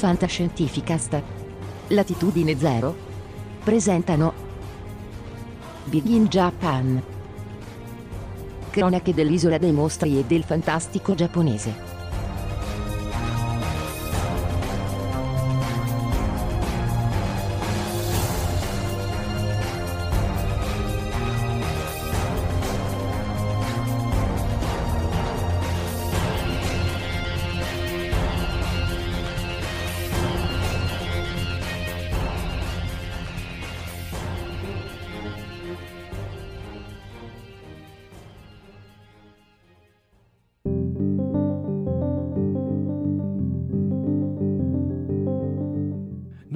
Fantascientificast. Latitudine Zero. Presentano Big in Japan. Cronache dell'isola dei mostri e del fantastico giapponese.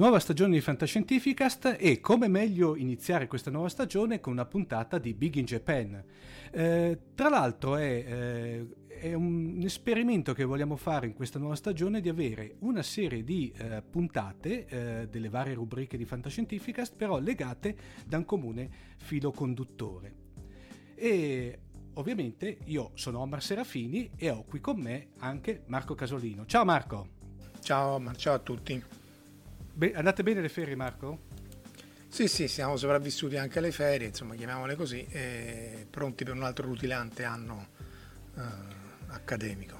Nuova stagione di Fantascientificast e come meglio iniziare questa nuova stagione con una puntata di Big in Japan. Eh, tra l'altro è, eh, è, un esperimento che vogliamo fare in questa nuova stagione di avere una serie di eh, puntate eh, delle varie rubriche di Fantascientificast però legate da un comune filo conduttore. E ovviamente io sono Omar Serafini e ho qui con me anche Marco Casolino. Ciao Marco! Ciao ciao a tutti! Be- andate bene le ferie, Marco? Sì, sì, siamo sopravvissuti anche alle ferie, insomma, chiamiamole così, e pronti per un altro rutilante anno eh, accademico.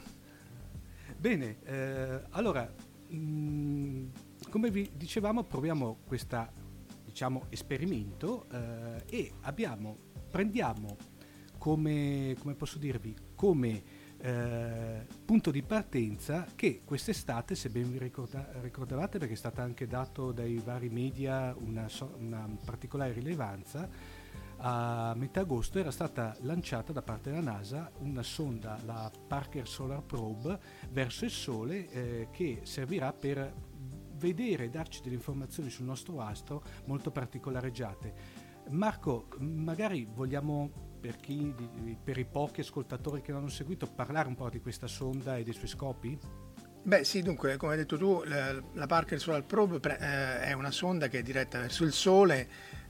Bene, eh, allora, mh, mm, come vi dicevamo, proviamo questo diciamo, esperimento eh, e abbiamo, prendiamo come, come posso dirvi, come eh, punto di partenza che quest'estate, se ben vi ricorda- ricordavate, perché è stata anche dato dai vari media una, so- una particolare rilevanza, a metà agosto era stata lanciata da parte della NASA una sonda, la Parker Solar Probe, verso il Sole eh, che servirà per vedere e darci delle informazioni sul nostro astro molto particolareggiate. Marco, magari vogliamo per, chi, per i pochi ascoltatori che non hanno seguito, parlare un po' di questa sonda e dei suoi scopi? Beh sì, dunque, come hai detto tu, la, Parker Solar Probe eh, è una sonda che è diretta verso il Sole,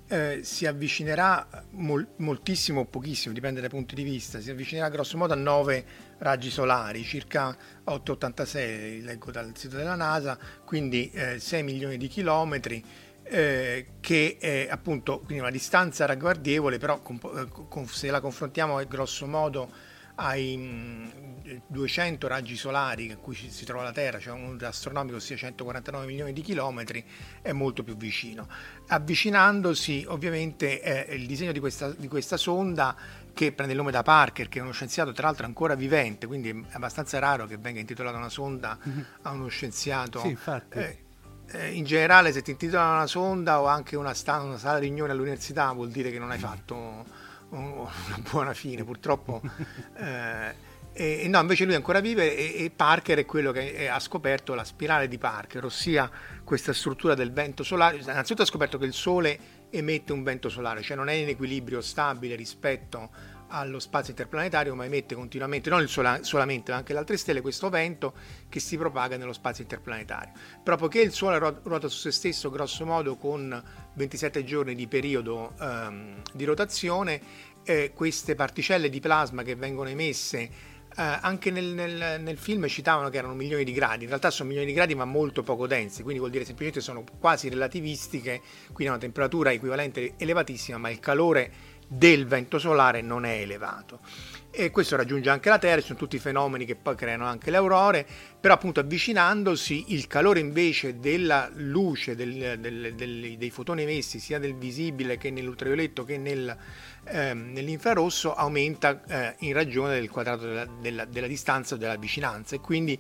eh, si avvicinerà mol, moltissimo o pochissimo, dipende dai punti di vista, si avvicinerà grosso modo a 9 raggi solari, circa 886, leggo dal sito della NASA, quindi eh, 6 milioni di chilometri eh, che è appunto quindi una distanza ragguardevole, però con, eh, con, se la confrontiamo grosso modo ai mh, 200 raggi solari a cui si trova la Terra, cioè un astronomico ossia 149 milioni di chilometri, è molto più vicino. Avvicinandosi ovviamente eh, il disegno di questa, di questa sonda che prende il nome da Parker, che è uno scienziato tra l'altro ancora vivente, quindi è abbastanza raro che venga intitolata una sonda mm-hmm. a uno scienziato. Sì, infatti. Eh, eh, in generale se ti intitolano una sonda o anche una, sta- una sala riunione all'università vuol dire che non hai fatto una buona fine. Purtroppo eh, E, no, invece lui ancora vive e, e Parker è quello che è, ha scoperto la spirale di Parker, ossia questa struttura del vento solare. Innanzitutto ha scoperto che il Sole emette un vento solare, cioè non è in equilibrio stabile rispetto allo spazio interplanetario, ma emette continuamente, non sola, solamente, ma anche le altre stelle, questo vento che si propaga nello spazio interplanetario. Proprio che il Sole ruota su se stesso, grosso modo, con 27 giorni di periodo ehm, di rotazione, eh, queste particelle di plasma che vengono emesse eh, anche nel, nel, nel, film citavano che erano milioni di gradi, in realtà sono milioni di gradi ma molto poco densi, quindi vuol dire semplicemente sono quasi relativistiche, quindi una temperatura equivalente elevatissima, ma il calore del vento solare non è elevato. E questo raggiunge anche la Terra, sono tutti fenomeni che poi creano anche le aurore, però appunto avvicinandosi il calore invece della luce, del, del, del, dei fotoni emessi sia del visibile che nell'ultravioletto che nel, ehm, nell'infrarosso aumenta eh, in ragione del quadrato della, della, della distanza o della vicinanza e quindi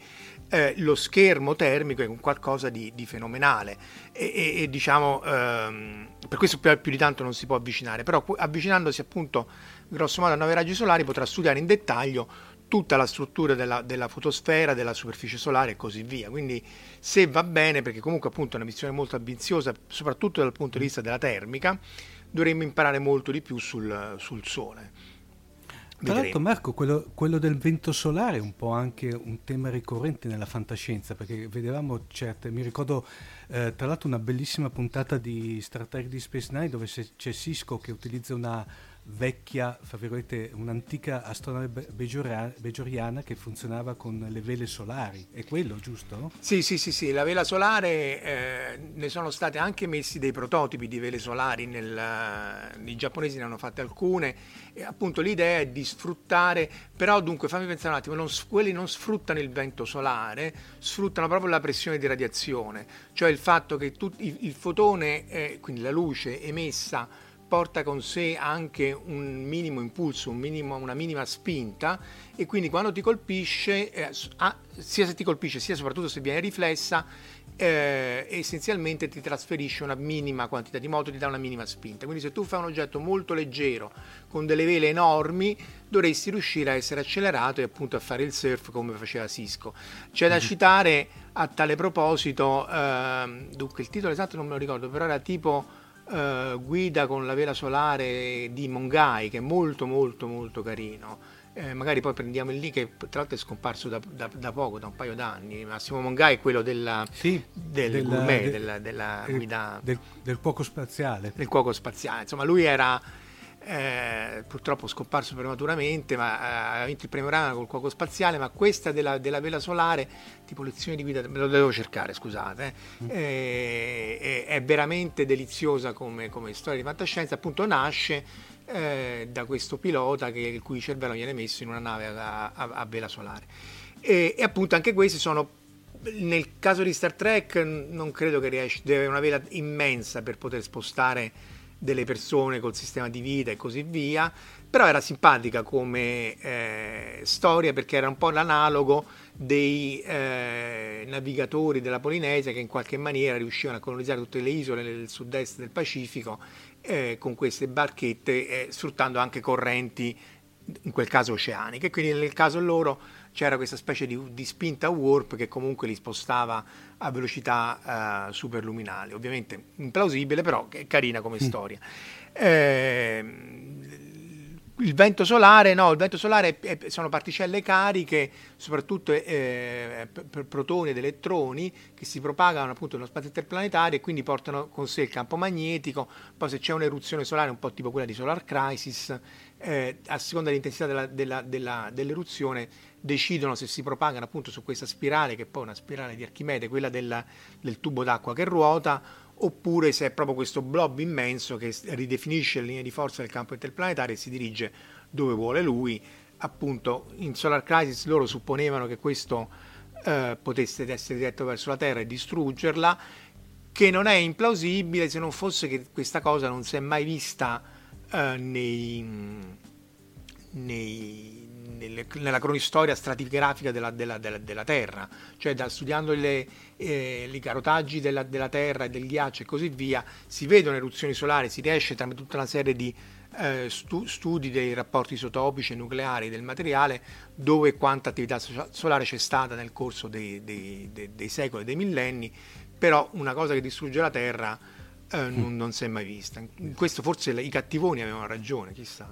eh, lo schermo termico è un qualcosa di, di fenomenale e, e, e diciamo ehm, per questo più, più, di tanto non si può avvicinare però avvicinandosi appunto grosso modo a 9 raggi solari potrà studiare in dettaglio tutta la struttura della, della, fotosfera, della superficie solare e così via. Quindi se va bene, perché comunque appunto è una missione molto ambiziosa, soprattutto dal punto di vista della termica, dovremmo imparare molto di più sul, sul Sole. Tra l'altro Marco, quello, quello, del vento solare è un po' anche un tema ricorrente nella fantascienza, perché vedevamo certe, mi ricordo eh, tra l'altro una bellissima puntata di Star Trek di Space Nine dove c'è Cisco che utilizza una vecchia, fra virgolette, un'antica astronave beggioriana che funzionava con le vele solari. È quello, giusto? Sì, sì, sì, sì. la vela solare eh, ne sono stati anche messi dei prototipi di vele solari, nel, i giapponesi ne hanno fatte alcune e appunto l'idea è di sfruttare, però dunque fammi pensare un attimo, non, quelli non sfruttano il vento solare, sfruttano proprio la pressione di radiazione, cioè il fatto che tu, il, il, fotone, eh, quindi la luce emessa porta con sé anche un minimo impulso, un minimo, una minima spinta e quindi quando ti colpisce, eh, sia se ti colpisce sia soprattutto se viene riflessa, eh, essenzialmente ti trasferisce una minima quantità di moto, ti dà una minima spinta. Quindi se tu fai un oggetto molto leggero con delle vele enormi, dovresti riuscire a essere accelerato e appunto a fare il surf come faceva Cisco. C'è da mm-hmm. citare a tale proposito, eh, dunque il titolo esatto non me lo ricordo, però era tipo eh, guida con la vela solare di Mongai che è molto molto molto carino eh, magari poi prendiamo il lì che tra l'altro è scomparso da, da, da, poco, da un paio d'anni. Massimo Mongai è quello della, sì, del della, gourmet, del, della, della guida del, del, cuoco spaziale. Del cuoco spaziale, insomma, lui era eh, purtroppo scomparso prematuramente, ma eh, ha vinto il premio Rana col cuoco spaziale, ma questa della, della, vela solare, tipo lezione di guida, me lo devo cercare, scusate, mm. eh, è veramente deliziosa come, come, storia di fantascienza, appunto nasce eh, da questo pilota che, il cui cervello viene messo in una nave a, a, a vela solare. E, e appunto anche questi sono nel caso di Star Trek non credo che riesci, deve avere una vela immensa per poter spostare delle persone col sistema di vita e così via, però era simpatica come eh, storia perché era un po' l'analogo dei eh, navigatori della Polinesia che in qualche maniera riuscivano a colonizzare tutte le isole del sud-est del Pacifico eh, con queste barchette eh, sfruttando anche correnti in quel caso oceaniche, quindi nel caso loro c'era questa specie di, di spinta warp che comunque li spostava a velocità uh, superluminali. Ovviamente implausibile, però è carina come mm. storia. Eh, il vento solare, no, il vento solare è, è, sono particelle cariche, soprattutto eh, protoni ed elettroni che si propagano appunto nello spazio interplanetario e quindi portano con sé il campo magnetico. Poi se c'è un'eruzione solare, un po' tipo quella di Solar Crisis, eh, a seconda dell'intensità della, della, della, dell'eruzione decidono se si propagano appunto su questa spirale, che è poi una spirale di Archimede, quella del, del tubo d'acqua che ruota, oppure se è proprio questo blob immenso che ridefinisce le linee di forza del campo interplanetario e si dirige dove vuole lui. Appunto, in Solar Crisis loro supponevano che questo eh, potesse essere diretto verso la Terra e distruggerla, che non è implausibile se non fosse che questa cosa non si è mai vista eh, nei, nei nelle, nella cronistoria stratigrafica della, della, della, della, Terra, cioè da, studiando le, eh, i carotaggi della, Terra e del ghiaccio e così via, si vedono eruzioni solari, si riesce tramite tutta una serie di eh, stu- studi dei rapporti isotopici e nucleari del materiale, dove e quanta attività solare c'è stata nel corso dei, dei, dei, dei secoli e dei millenni, però una cosa che distrugge la Terra eh, non, mm. non, si è mai vista. In questo forse i cattivoni avevano ragione, chissà.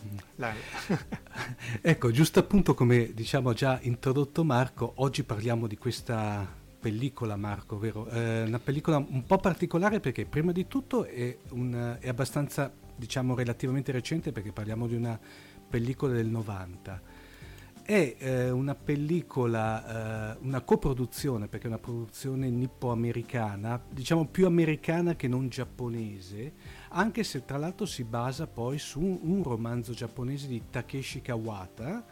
Ecco, giusto appunto come diciamo già introdotto Marco, oggi parliamo di questa pellicola Marco, vero? Eh, una pellicola un po' particolare perché prima di tutto è, un, è abbastanza diciamo relativamente recente perché parliamo di una pellicola del 90. È eh, una pellicola, eh, una coproduzione, perché è una produzione nippo-americana, diciamo più americana che non giapponese, anche se tra l'altro si basa poi su un, romanzo giapponese di Takeshi Kawata.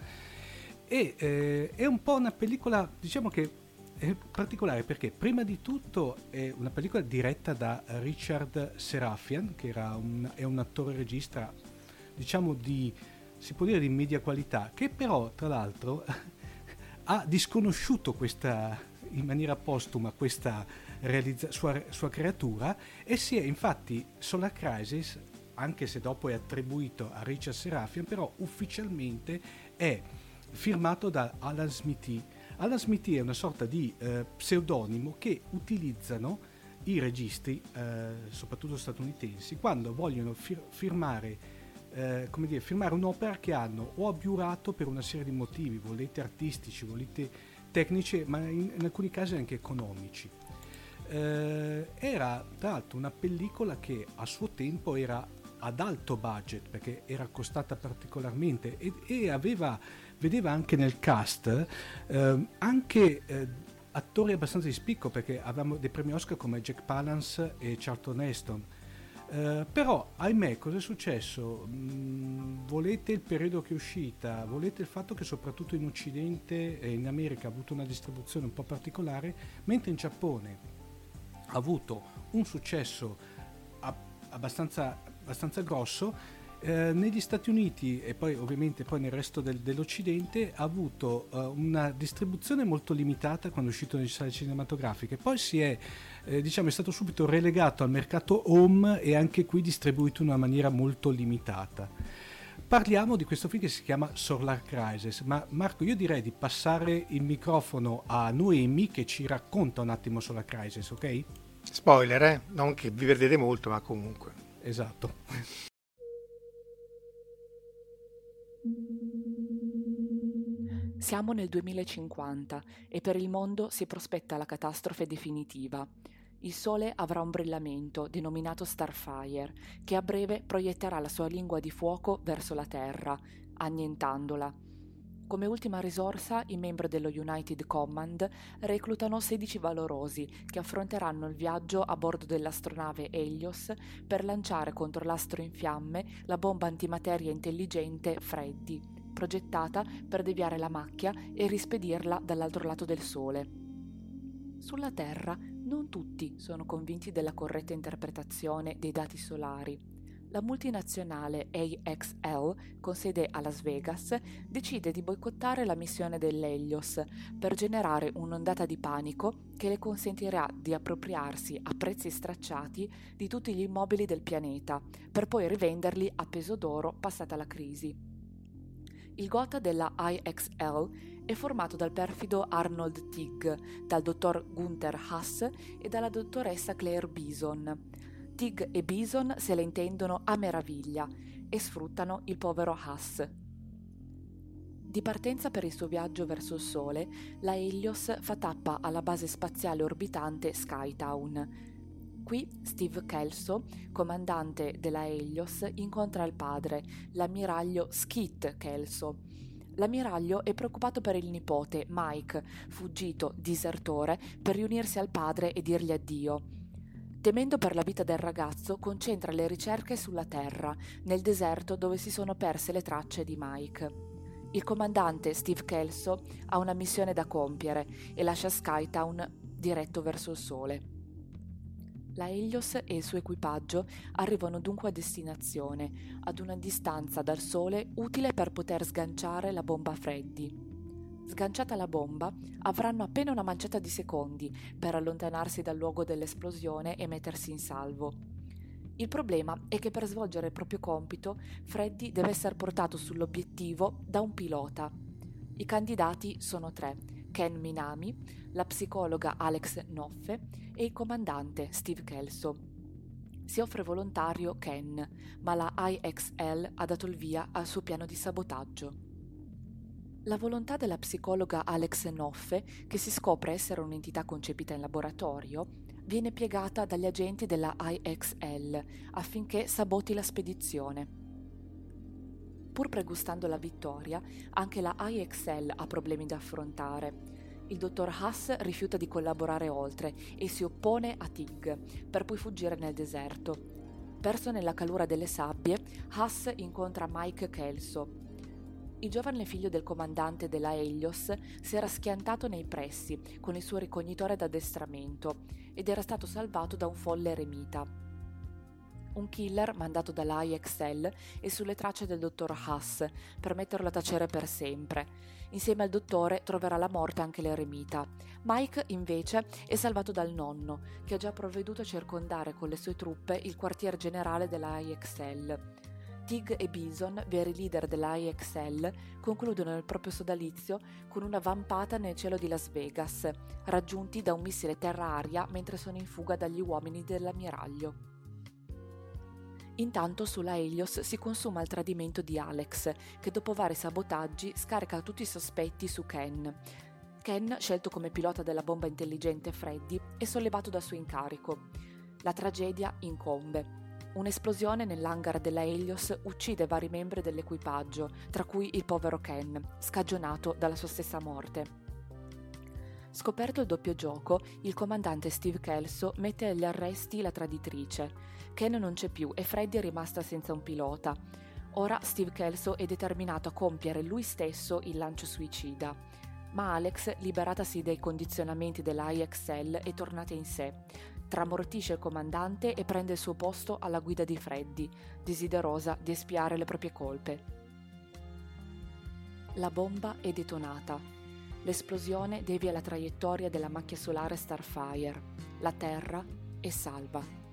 E eh, è un po' una pellicola, diciamo che è particolare perché prima di tutto è una pellicola diretta da Richard Serafian, che un, è un attore regista, diciamo di, si può dire di media qualità, che però tra l'altro ha disconosciuto questa, in maniera postuma questa realizza- sua, sua, creatura e si è infatti Solar Crisis, anche se dopo è attribuito a Richard Serafian, però ufficialmente è firmato da Alan Smithy Alan Smithy è una sorta di eh, pseudonimo che utilizzano i registi, eh, soprattutto statunitensi, quando vogliono fir- firmare, eh, come dire, firmare un'opera che hanno o abiurato per una serie di motivi, volete artistici, volete tecnici, ma in, in alcuni casi anche economici. Eh, era tra l'altro una pellicola che a suo tempo era ad alto budget perché era costata particolarmente e, e aveva vedeva anche nel cast eh, anche eh, attori abbastanza di spicco perché avevamo dei premi Oscar come Jack Palance e Charlton Heston. Uh, però ahimè cosa è successo? Mm, volete il periodo che è uscita, volete il fatto che soprattutto in Occidente e in America ha avuto una distribuzione un po' particolare, mentre in Giappone avuto un successo abbastanza, abbastanza grosso eh, negli Stati Uniti e poi ovviamente poi nel resto del, dell'Occidente ha avuto uh, una distribuzione molto limitata quando è uscito nelle sale cinematografiche, poi si è, eh, diciamo, è stato subito relegato al mercato home e anche qui distribuito in una maniera molto limitata. Parliamo di questo film che si chiama Solar Crisis, ma Marco io direi di passare il microfono a Noemi che ci racconta un attimo Solar Crisis, ok? Spoiler, eh? Non che vi perdete molto, ma comunque. Esatto. Siamo nel 2050 e per il mondo si prospetta la catastrofe definitiva. Il Sole avrà un brillamento, denominato Starfire, che a breve proietterà la sua lingua di fuoco verso la Terra, annientandola. Come ultima risorsa, i membri dello United Command reclutano 16 valorosi che affronteranno il viaggio a bordo dell'astronave Helios per lanciare contro l'astro in fiamme la bomba antimateria intelligente Freddy, progettata per deviare la macchia e rispedirla dall'altro lato del Sole. Sulla Terra non tutti sono convinti della corretta interpretazione dei dati solari la multinazionale AXL, con sede a Las Vegas, decide di boicottare la missione dell'Helios per generare un'ondata di panico che le consentirà di appropriarsi a prezzi stracciati di tutti gli immobili del pianeta, per poi rivenderli a peso d'oro passata la crisi. Il gota della IXL è formato dal perfido Arnold Tigg, dal dottor Gunther Haas e dalla dottoressa Claire Bison Tig e Bison se la intendono a meraviglia e sfruttano il povero Haas. Di partenza per il suo viaggio verso il Sole, la Helios fa tappa alla base spaziale orbitante Skytown. Qui Steve Kelso, comandante della Helios, incontra il padre, l'ammiraglio Skit Kelso. L'ammiraglio è preoccupato per il nipote, Mike, fuggito, disertore, per riunirsi al padre e dirgli addio. Temendo per la vita del ragazzo, concentra le ricerche sulla Terra, nel deserto dove si sono perse le tracce di Mike. Il comandante Steve Kelso ha una missione da compiere e lascia Skytown diretto verso il Sole. La Helios e il suo equipaggio arrivano dunque a destinazione, ad una distanza dal Sole utile per poter sganciare la bomba Freddy. Sganciata la bomba, avranno appena una manciata di secondi per allontanarsi dal luogo dell'esplosione e mettersi in salvo. Il problema è che per svolgere il proprio compito Freddy deve essere portato sull'obiettivo da un pilota. I candidati sono tre, Ken Minami, la psicologa Alex Noffe e il comandante Steve Kelso. Si offre volontario Ken, ma la IXL ha dato il via al suo piano di sabotaggio. La volontà della psicologa Alex Noffe, che si scopre essere un'entità concepita in laboratorio, viene piegata dagli agenti della IXL affinché saboti la spedizione. Pur pregustando la vittoria, anche la IXL ha problemi da affrontare. Il dottor Haas rifiuta di collaborare oltre e si oppone a Tig, per poi fuggire nel deserto. Perso nella calura delle sabbie, Haas incontra Mike Kelso, il giovane figlio del comandante della Helios si era schiantato nei pressi con il suo ricognitore d'addestramento ed era stato salvato da un folle eremita. Un killer mandato dall'IXL è sulle tracce del dottor Haas per metterlo a tacere per sempre. Insieme al dottore troverà la morte anche l'eremita. Mike, invece, è salvato dal nonno, che ha già provveduto a circondare con le sue truppe il quartier generale dell'IXL. Tig e Bison, veri leader dell'IXL, concludono il proprio sodalizio con una vampata nel cielo di Las Vegas, raggiunti da un missile terra-aria mentre sono in fuga dagli uomini dell'ammiraglio. Intanto sulla Helios si consuma il tradimento di Alex, che dopo vari sabotaggi scarica tutti i sospetti su Ken. Ken, scelto come pilota della bomba intelligente Freddy, è sollevato dal suo incarico. La tragedia incombe. Un'esplosione nell'hangar della Helios uccide vari membri dell'equipaggio, tra cui il povero Ken, scagionato dalla sua stessa morte. Scoperto il doppio gioco, il comandante Steve Kelso mette agli arresti la traditrice. Ken non c'è più e Freddy è rimasta senza un pilota. Ora Steve Kelso è determinato a compiere lui stesso il lancio suicida. Ma Alex, liberatasi dai condizionamenti dell'IXL, è tornata in sé tramortisce il comandante e prende il suo posto alla guida di Freddy, desiderosa di espiare le proprie colpe. La bomba è detonata. L'esplosione devia la traiettoria della macchia solare Starfire. La Terra è salva.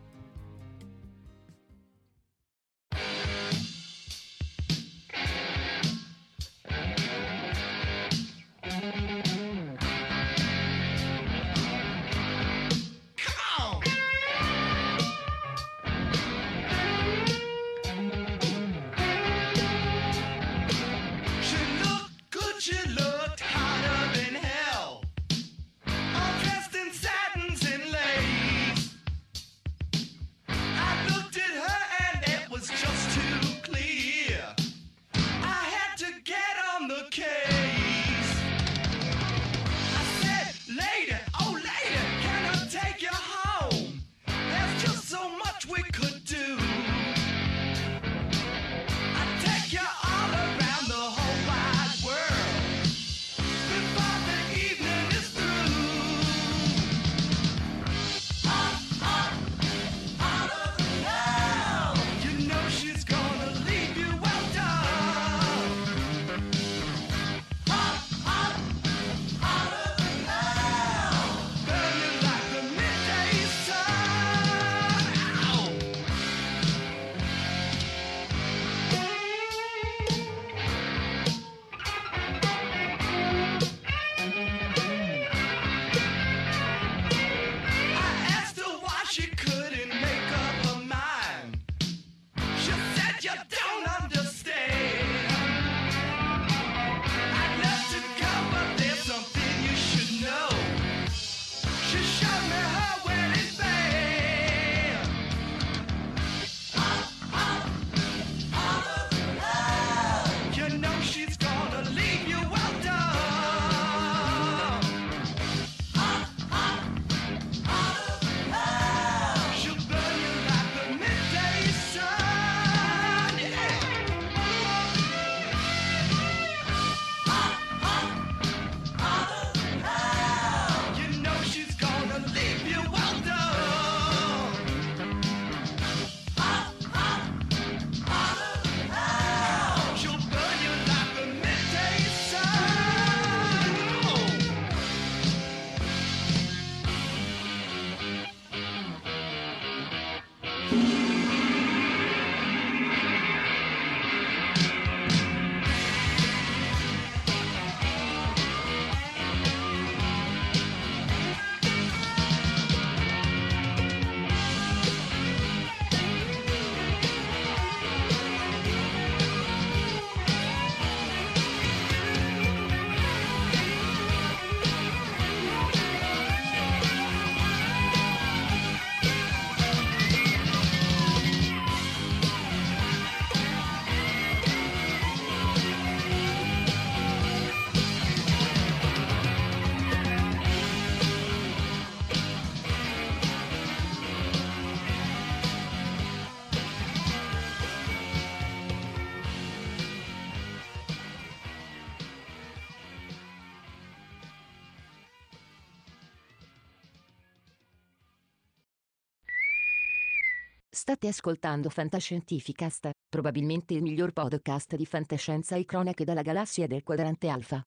State ascoltando Fantascientificast, probabilmente il miglior podcast di fantascienza e cronache dalla galassia del quadrante alfa.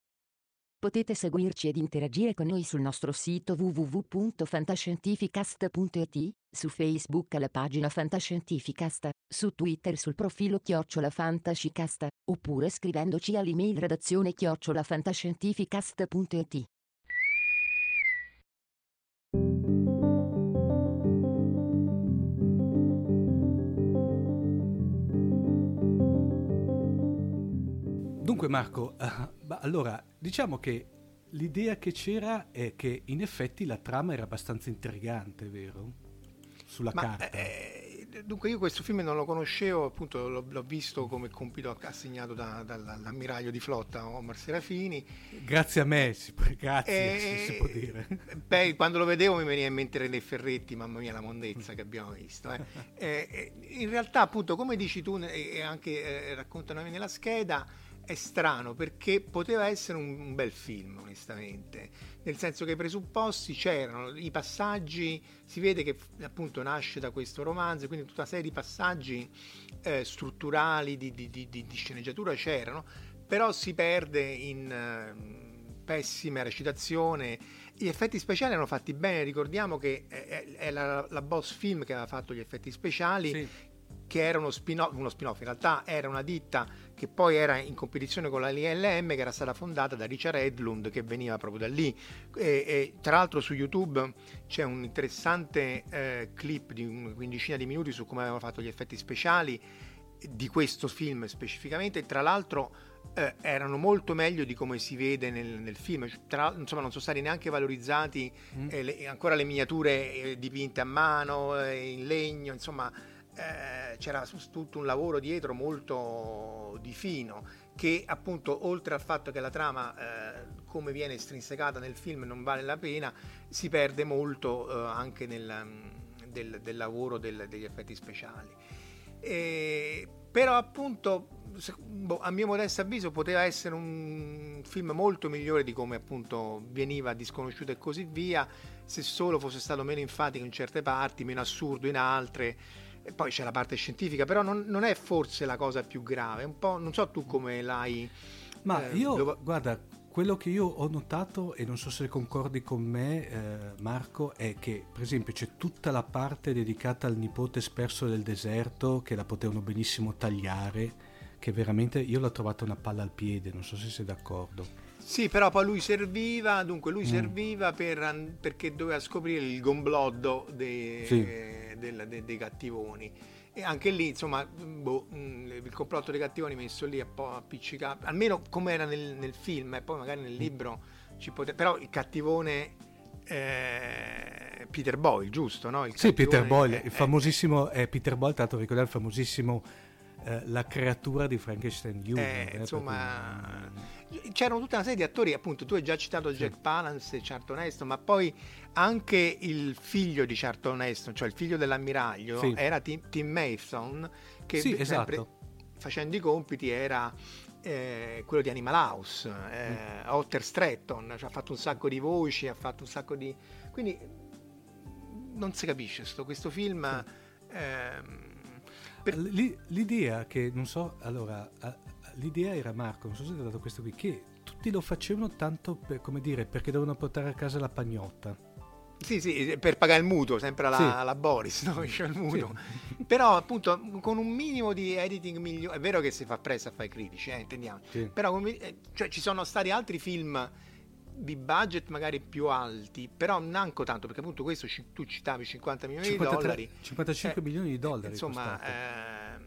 Potete seguirci ed interagire con noi sul nostro sito www.fantascientificast.it, su Facebook alla pagina Fantascientificast, su Twitter sul profilo Chiocciola Fantascicast, oppure scrivendoci all'email redazione chiocciolafantascientificast.it. Dunque Marco, uh, allora diciamo che l'idea che c'era è che in effetti la trama era abbastanza intrigante, vero? Sulla Ma, carta. Eh, dunque io questo film non lo conoscevo, appunto l'ho, l'ho visto come compito assegnato da, dall'ammiraglio di flotta Omar Serafini. Grazie a me, si grazie, e, si, può dire. Beh, quando lo vedevo mi veniva in mente René Ferretti, mamma mia la mondezza che abbiamo visto. Eh. eh, in realtà appunto come dici tu e anche eh, raccontano nella scheda, è strano perché poteva essere un, un, bel film, onestamente, nel senso che i presupposti c'erano, i passaggi, si vede che appunto nasce da questo romanzo, quindi tutta una serie di passaggi eh, strutturali, di, di, di, di, sceneggiatura c'erano, però si perde in eh, pessima recitazione. Gli effetti speciali erano fatti bene, ricordiamo che è, è la, la, Boss Film che aveva fatto gli effetti speciali. Sì che era uno spin-off, uno spin-off, in realtà era una ditta che poi era in competizione con la LLM che era stata fondata da Richard Edlund che veniva proprio da lì. E, e tra l'altro su YouTube c'è un interessante eh, clip di una quindicina di minuti su come avevano fatto gli effetti speciali di questo film specificamente. Tra l'altro eh, erano molto meglio di come si vede nel, nel film. Tra, insomma non sono stati neanche valorizzati mm. eh, le, ancora le miniature eh, dipinte a mano eh, in legno insomma eh, c'era tutto un lavoro dietro molto di fino che appunto oltre al fatto che la trama eh, come viene estrinsecata nel film non vale la pena si perde molto eh, anche nel, mm, del, del, lavoro del, degli effetti speciali. E, però appunto boh, a mio modesto avviso poteva essere un film molto migliore di come appunto veniva disconosciuto e così via se solo fosse stato meno enfatico in certe parti meno assurdo in altre e poi c'è la parte scientifica, però non, non, è forse la cosa più grave. Un po', non so tu come l'hai. Ma eh, io, lo... guarda, quello che io ho notato, e non so se concordi con me, eh, Marco, è che per esempio c'è tutta la parte dedicata al nipote sperso del deserto che la potevano benissimo tagliare, che veramente io l'ho trovata una palla al piede, non so se sei d'accordo. Sì, però poi lui serviva, dunque lui mm. serviva per, perché doveva scoprire il gombloddo dei, sì. del, dei, dei cattivoni. E anche lì, insomma, boh, mm, il complotto dei cattivoni messo lì un po' appiccicato, almeno come era nel, nel, film, e poi magari nel libro ci poteva... Però il cattivone eh, Peter Boyle, giusto? No? Il sì, Peter Boyle, è, il famosissimo, è, Peter Boyle, tanto ricordare il famosissimo eh, La creatura di Frankenstein Jr. Eh, eh insomma... Perché c'erano tutta una serie di attori, appunto tu hai già citato sì. Jack Palance e Charlton Heston, ma poi anche il figlio di Charlton Heston, cioè il figlio dell'ammiraglio, sì. era Tim, Tim Mason, che sì, esatto. facendo i compiti era eh, quello di Animal House, eh, mm. Otter Stratton, cioè ha fatto un sacco di voci, ha fatto un sacco di... quindi non si capisce sto, questo film... Ehm, per... L'idea che, non so, allora, l'idea era Marco, non so se ti ho dato questo qui, che tutti lo facevano tanto per, come dire, perché dovevano portare a casa la pagnotta. Sì, sì, per pagare il mutuo, sempre alla, sì. alla Boris, no? C'è il mutuo. Sì. Però appunto con un minimo di editing migliore, è vero che si fa presto a fare critici, eh, intendiamo. Sì. Però eh, cioè, ci sono stati altri film di budget magari più alti, però neanche tanto, perché appunto questo tu citavi 50 milioni 53, di dollari. 55 eh, milioni di dollari. Insomma, eh,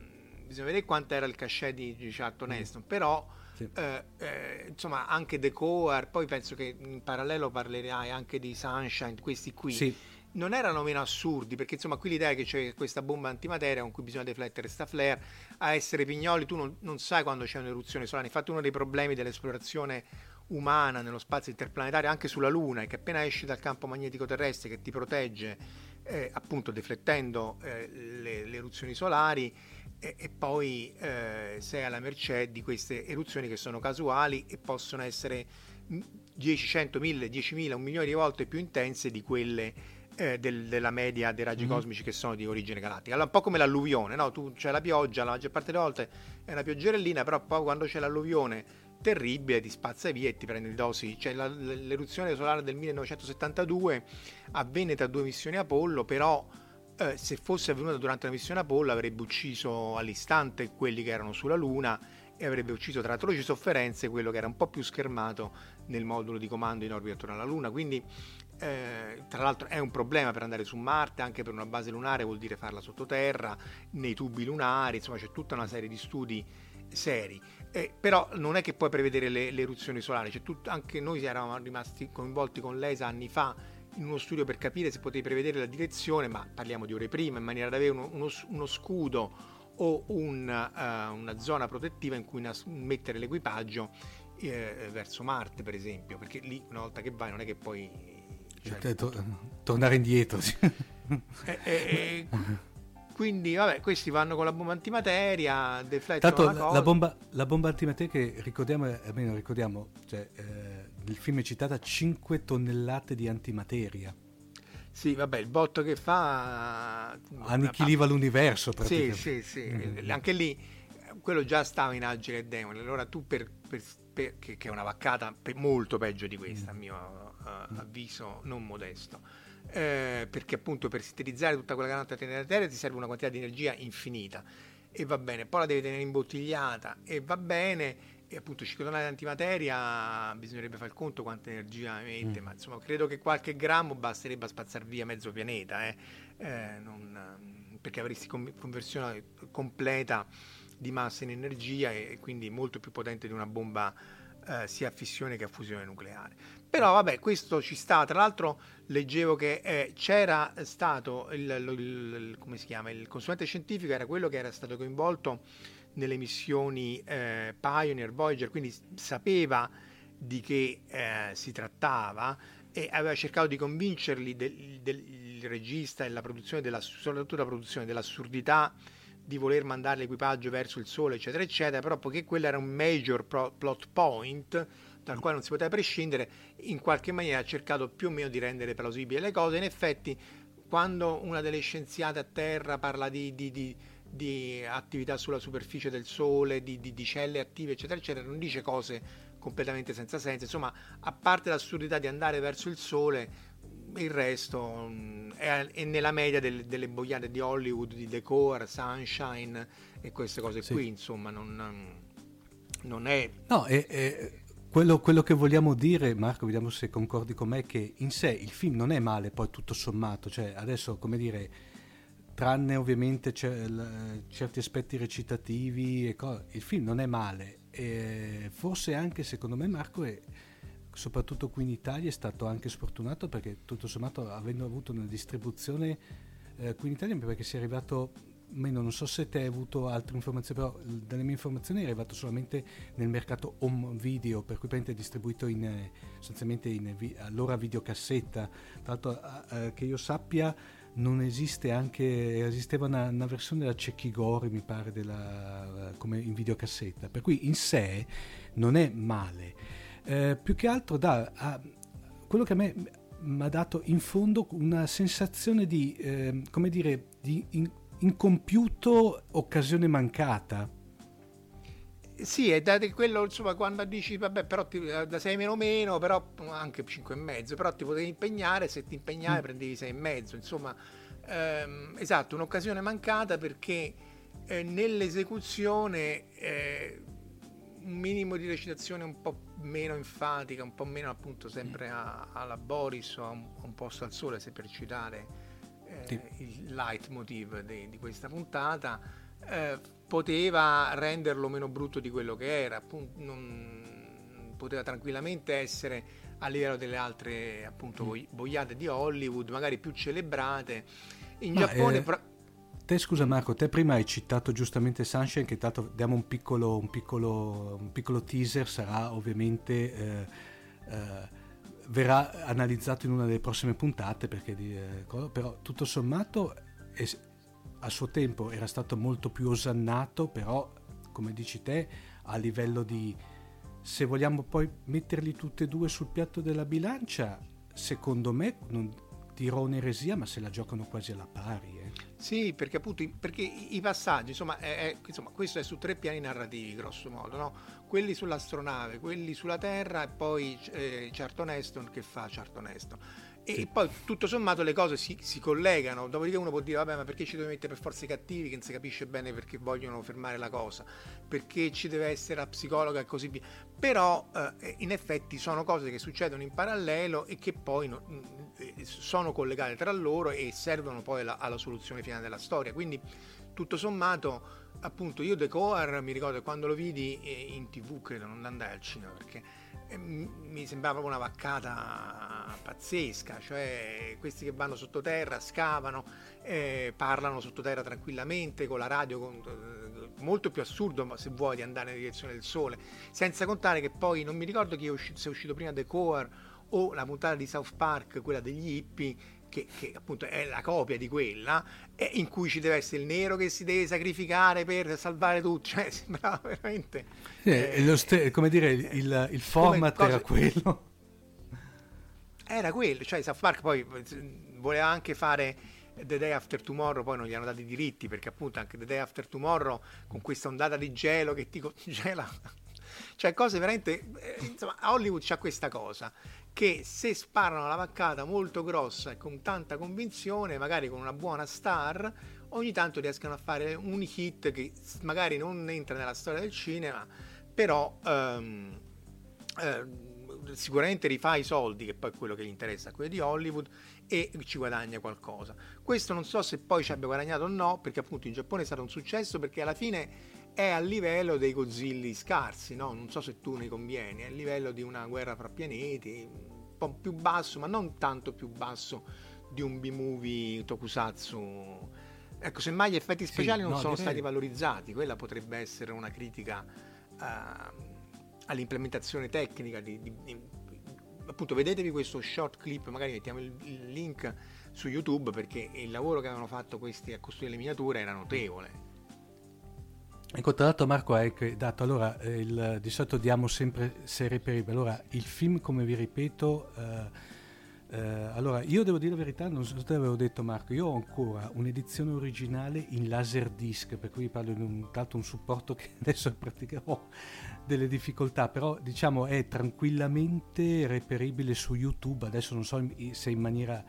bisogna vedere quanto era il cachet di, di Charlton mm. Heston, però sì. eh, eh, insomma anche The Core, poi penso che in parallelo parlerai anche di Sunshine, questi qui. Sì. Non erano meno assurdi perché insomma qui l'idea è che c'è questa bomba antimateria con cui bisogna deflettere sta flare a essere pignoli tu non, non sai quando c'è un'eruzione solare infatti uno dei problemi dell'esplorazione umana nello spazio interplanetario anche sulla Luna è che appena esci dal campo magnetico terrestre che ti protegge eh, appunto deflettendo eh, le, le eruzioni solari e, e poi eh, sei alla mercé di queste eruzioni che sono casuali e possono essere 10, 100, 1000, 10.000, un milione di volte più intense di quelle eh, del, della media dei raggi mm. cosmici che sono di origine galattica. Allora, un po' come l'alluvione, no? Tu c'è la pioggia, la maggior parte delle volte è una pioggerellina, però poi quando c'è l'alluvione terribile ti spazza via e ti prende dosi. Cioè, la, l'eruzione solare del 1972 avvenne tra due missioni Apollo, però eh, se fosse avvenuta durante la missione Apollo avrebbe ucciso all'istante quelli che erano sulla Luna e avrebbe ucciso tra atroci sofferenze quello che era un po' più schermato nel modulo di comando in orbita attorno alla Luna. Quindi eh, tra l'altro è un problema per andare su Marte, anche per una base lunare vuol dire farla sottoterra, nei tubi lunari, insomma c'è tutta una serie di studi seri. Eh, però non è che puoi prevedere le, le eruzioni solari, cioè, tut, anche noi eravamo rimasti coinvolti con l'ESA anni fa in uno studio per capire se potevi prevedere la direzione, ma parliamo di ore prima, in maniera da avere uno, uno, uno scudo o un, uh, una zona protettiva in cui nas- mettere l'equipaggio eh, verso Marte, per esempio, perché lì una volta che vai non è che poi cioè, to- tornare indietro. Sì. E, e, quindi, vabbè, questi vanno con la bomba antimateria, deflettono Tanto la, la, bomba, la bomba antimateria che ricordiamo, almeno ricordiamo, cioè, eh, nel film è citata 5 tonnellate di antimateria. Sì, vabbè, il botto che fa... Annichiliva l'universo praticamente. Sì, sì, sì. Mm-hmm. Anche lì, quello già stava in Agile e Demone, allora tu per, per, per che, che, è una vaccata molto peggio di questa, mm. a mio uh, avviso non modesto. Eh, perché appunto per sintetizzare tutta quella grande della Terra ti serve una quantità di energia infinita e va bene, poi la devi tenere imbottigliata e va bene e appunto 5 tonnellate di antimateria bisognerebbe fare il conto quanta energia emette mm. ma insomma credo che qualche grammo basterebbe a spazzare via mezzo pianeta eh? Eh, non, perché avresti conversione completa di massa in energia e, quindi molto più potente di una bomba eh, sia a fissione che a fusione nucleare però vabbè, questo ci sta. Tra l'altro leggevo che eh, c'era stato il, il, il, come si chiama, il consulente scientifico era quello che era stato coinvolto nelle missioni eh, Pioneer, Voyager, quindi sapeva di che eh, si trattava e aveva cercato di convincerli del, del regista e la produzione della, soprattutto la produzione dell'assurdità di voler mandare l'equipaggio verso il sole, eccetera, eccetera, però poiché quello era un major pro, plot point, dal quale non si poteva prescindere, in qualche maniera ha cercato più o meno di rendere plausibili le cose. In effetti, quando una delle scienziate a terra parla di, di, di, di attività sulla superficie del Sole, di, celle attive, eccetera, eccetera, non dice cose completamente senza senso. Insomma, a parte l'assurdità di andare verso il Sole, il resto mm, è, è, nella media del, delle boiate di Hollywood, di Decor, Sunshine e queste cose sì. qui, insomma, non, non è... No, è, è, quello, quello, che vogliamo dire, Marco, vediamo se concordi con me, è che in sé il film non è male, poi tutto sommato, cioè adesso, come dire, tranne ovviamente certi aspetti recitativi, co- il film non è male, e forse anche secondo me Marco è, soprattutto qui in Italia è stato anche sfortunato perché tutto sommato avendo avuto una distribuzione eh, qui in Italia perché si è arrivato meno, non so se te hai avuto altre informazioni, però dalle mie informazioni è arrivato solamente nel mercato home video, per cui è distribuito in, sostanzialmente in, allora videocassetta. Tra l'altro, eh, che io sappia, non esiste anche, esisteva una, una versione della Cecchigori, mi pare, della, come in videocassetta, per cui in sé non è male. Eh, più che altro da... A, quello che a me mi ha dato in fondo una sensazione di, eh, come dire, di in, incompiuto occasione mancata. Sì, è da quello, insomma, quando dici, vabbè, però ti, da 6 meno meno, però anche 5 e mezzo, però ti potevi impegnare, se ti impegnavi mm. prendevi 6 e mezzo, insomma, ehm, esatto, un'occasione mancata perché eh, nell'esecuzione eh, un minimo di recitazione un po' meno enfatica, un po' meno appunto sempre a, alla Boris o a un, a un posto al sole, se per citare eh, il leitmotiv di, di questa puntata, eh, poteva renderlo meno brutto di quello che era, appunto, non, poteva tranquillamente essere a livello delle altre appunto mm. boiate di Hollywood, magari più celebrate. In Ma Giappone... Eh... Pra- te scusa Marco, te prima hai citato giustamente Sunshine, che tanto diamo un piccolo, un piccolo, un piccolo teaser, sarà ovviamente eh, eh, verrà analizzato in una delle prossime puntate, perché, eh, però tutto sommato è, a suo tempo era stato molto più osannato, però come dici te, a livello di... se vogliamo poi metterli tutti e due sul piatto della bilancia, secondo me non, dirò un'eresia, ma se la giocano quasi alla pari. Sì, perché appunto perché i passaggi, insomma, è, è, insomma, questo è su tre piani narrativi, grosso modo, no? quelli sull'astronave, quelli sulla Terra e poi eh, Charlton Heston che fa Charlton Heston e sì. poi tutto sommato le cose si, si, collegano, dopodiché uno può dire vabbè ma perché ci deve mettere per forza i cattivi che non si capisce bene perché vogliono fermare la cosa, perché ci deve essere la psicologa e così via, però eh, in effetti sono cose che succedono in parallelo e che poi no, mm, eh, sono collegate tra loro e servono poi alla, alla soluzione finale della storia, quindi tutto sommato appunto io The Coar mi ricordo quando lo vidi eh, in tv credo non andai al cinema perché mi sembrava una vaccata pazzesca, cioè questi che vanno sottoterra, scavano, eh, parlano sottoterra tranquillamente con la radio, con, eh, molto più assurdo se vuoi di andare nella direzione del sole, senza contare che poi non mi ricordo chi è uscito, se è uscito prima The Core o la puntata di South Park, quella degli hippie, che, che, appunto è la copia di quella, in cui ci deve essere il nero che si deve sacrificare per salvare tutto, cioè sembrava veramente... Eh, eh, st- come dire, il, il format cose, era quello. Era quello, cioè South Park poi voleva anche fare The Day After Tomorrow, poi non gli hanno dati i diritti, perché appunto anche The Day After Tomorrow, con questa ondata di gelo che ti congela... cioè cose veramente... Eh, insomma, a Hollywood c'ha questa cosa che se sparano la vaccata molto grossa e con tanta convinzione, magari con una buona star, ogni tanto riescono a fare un hit che magari non entra nella storia del cinema, però ehm, eh, sicuramente rifà i soldi, che poi è quello che gli interessa a quelli di Hollywood, e ci guadagna qualcosa. Questo non so se poi ci abbia guadagnato o no, perché appunto in Giappone è stato un successo, perché alla fine è a livello dei Godzilli scarsi, no? non so se tu ne convieni, è a livello di una guerra fra pianeti, un po' più basso, ma non tanto più basso di un B-movie tokusatsu. Ecco, semmai gli effetti speciali sì, non no, sono direi... stati valorizzati, quella potrebbe essere una critica uh, all'implementazione tecnica di, di, di, appunto vedetevi questo short clip, magari mettiamo il, il link su YouTube perché il lavoro che avevano fatto questi a costruire le miniature era notevole Ecco, tra l'altro Marco hai dato, allora, eh, il, di solito diamo sempre serie per allora il film come vi ripeto, eh, eh, allora io devo dire la verità, non so se te l'avevo detto Marco, io ho ancora un'edizione originale in laserdisc, per cui parlo di un, un supporto che adesso praticherò delle difficoltà, però diciamo è tranquillamente reperibile su YouTube, adesso non so se in maniera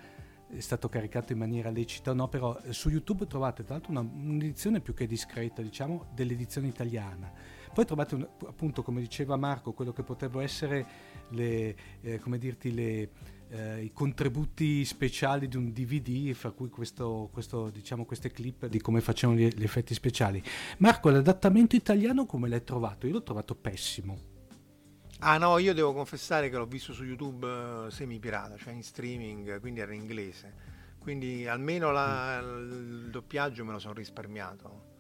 è stato caricato in maniera lecita o no, però eh, su YouTube trovate tra l'altro una, un'edizione più che discreta, diciamo, dell'edizione italiana. Poi trovate un, appunto, come diceva Marco, quello che potrebbero essere le, eh, come dirti, le, eh, i contributi speciali di un DVD, fra cui questo, questo, diciamo, queste clip di come facevano gli, gli effetti speciali. Marco, l'adattamento italiano come l'hai trovato? Io l'ho trovato pessimo. Ah no, io devo confessare che l'ho visto su YouTube uh, semi-pirata, cioè in streaming, quindi era in inglese. Quindi almeno la, il doppiaggio me lo sono risparmiato.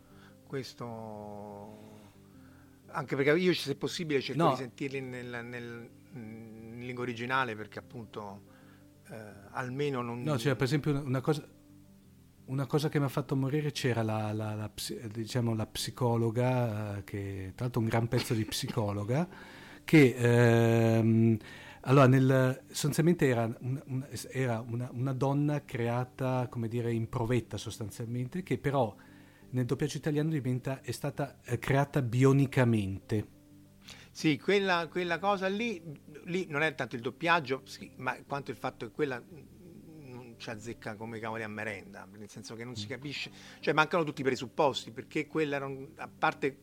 Questo... Anche perché io, se possibile, cerco no. di sentirli nel, nel, in lingua originale perché appunto eh, almeno non... No, cioè per esempio una cosa... Una cosa che mi ha fatto morire c'era la, la, la, diciamo, la psicologa, eh, che tra l'altro un gran pezzo di psicologa, che ehm, allora nel, sostanzialmente era, un, un, era una, una, donna creata come dire in provetta sostanzialmente che però nel doppiaggio italiano diventa, è stata eh, creata bionicamente sì, quella, quella cosa lì, lì, non è tanto il doppiaggio, ma quanto il fatto che quella non ci azzecca come cavoli a merenda, nel senso che non si mm. capisce, cioè mancano tutti i presupposti, perché quella un, a parte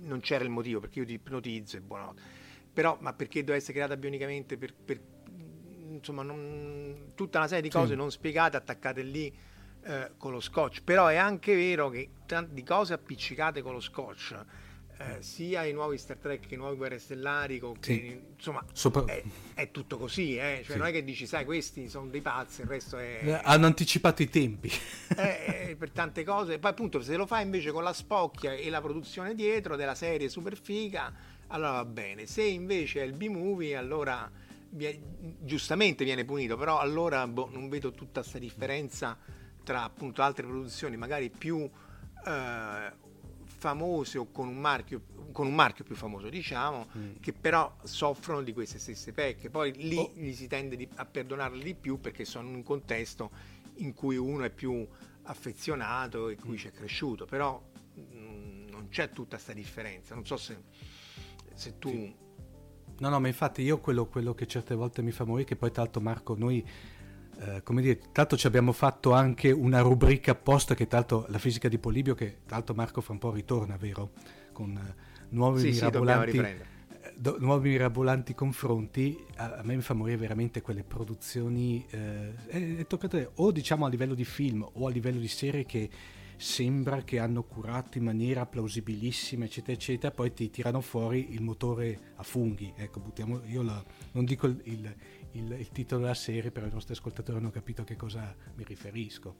non c'era il motivo, perché io ti ipnotizzo e buonanotte però ma perché deve essere creata bionicamente per, per insomma non, tutta una serie di cose sì. non spiegate attaccate lì eh, con lo scotch però è anche vero che di cose appiccicate con lo scotch eh, sia i nuovi Star Trek che i nuovi Guerre Stellari con, sì. che, insomma Sopra... è, è, tutto così eh? cioè sì. non è che dici sai questi sono dei pazzi il resto è eh, hanno anticipato i tempi eh, per tante cose poi appunto se lo fai invece con la spocchia e la produzione dietro della serie super figa allora va bene. Se invece è il B-movie, allora giustamente viene punito, però allora boh, non vedo tutta questa differenza tra appunto altre produzioni magari più eh, famose o con un marchio, con un marchio più famoso, diciamo, mm. che però soffrono di queste stesse pecche. Poi lì oh. gli si tende di, a perdonarli di più perché sono in un contesto in cui uno è più affezionato e cui mm. c'è cresciuto, però mh, mm, non c'è tutta questa differenza. Non so se, se tu... Sì. No, no, ma infatti io quello, quello, che certe volte mi fa morire, che poi tra l'altro Marco, noi, eh, come dire, tra l'altro ci abbiamo fatto anche una rubrica apposta che tra l'altro la fisica di Polibio, che tra l'altro Marco fra un po' ritorna, vero? Con eh, nuovi sì, mirabolanti... Sì, do, nuovi mirabolanti confronti, a, a, me mi fa morire veramente quelle produzioni, eh, è, è o diciamo a livello di film o a livello di serie che sembra che hanno curato in maniera plausibilissima, eccetera, eccetera, poi ti tirano fuori il motore a funghi. Ecco, buttiamo, io la, non dico il, il, il, il, titolo della serie, però i nostri ascoltatori hanno capito a che cosa mi riferisco.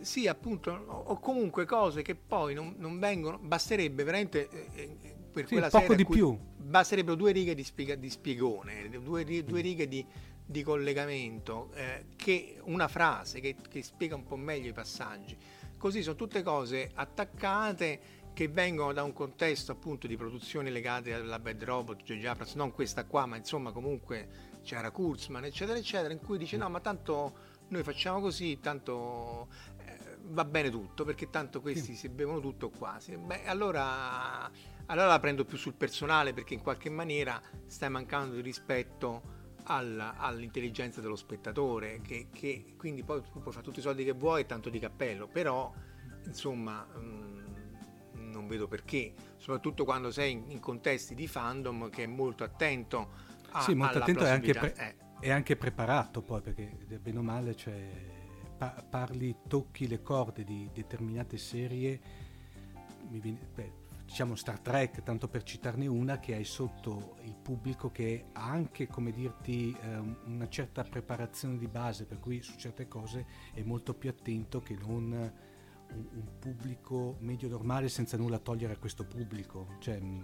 Sì, appunto, o comunque cose che poi non, non vengono, basterebbe veramente eh, eh per sì, quella poco di più. Basterebbero due righe di, spiega, di spiegone, due, due, righe di, di collegamento, eh, che una frase che, che, spiega un po' meglio i passaggi. Così sono tutte cose attaccate che vengono da un contesto appunto di produzioni legate alla Bad Robot, J.J. Abrams, non questa qua, ma insomma comunque c'era Kurzman, eccetera, eccetera, in cui dice no, ma tanto noi facciamo così, tanto eh, va bene tutto, perché tanto questi sì. si bevono tutto quasi. Beh, allora allora la prendo più sul personale perché in qualche maniera stai mancando di rispetto alla, all'intelligenza dello spettatore, che, che, quindi poi tu puoi fare tutti i soldi che vuoi e tanto di cappello, però insomma mh, mm, non vedo perché, soprattutto quando sei in, in, contesti di fandom che è molto attento a, sì, molto attento e anche, pre- eh. è anche preparato poi perché bene o male cioè, pa- parli, tocchi le corde di determinate serie viene, beh, diciamo Star Trek, tanto per citarne una, che hai sotto il pubblico che ha anche, come dirti, eh, una certa preparazione di base, per cui su certe cose è molto più attento che non un, pubblico medio normale senza nulla togliere a questo pubblico. Cioè, mm,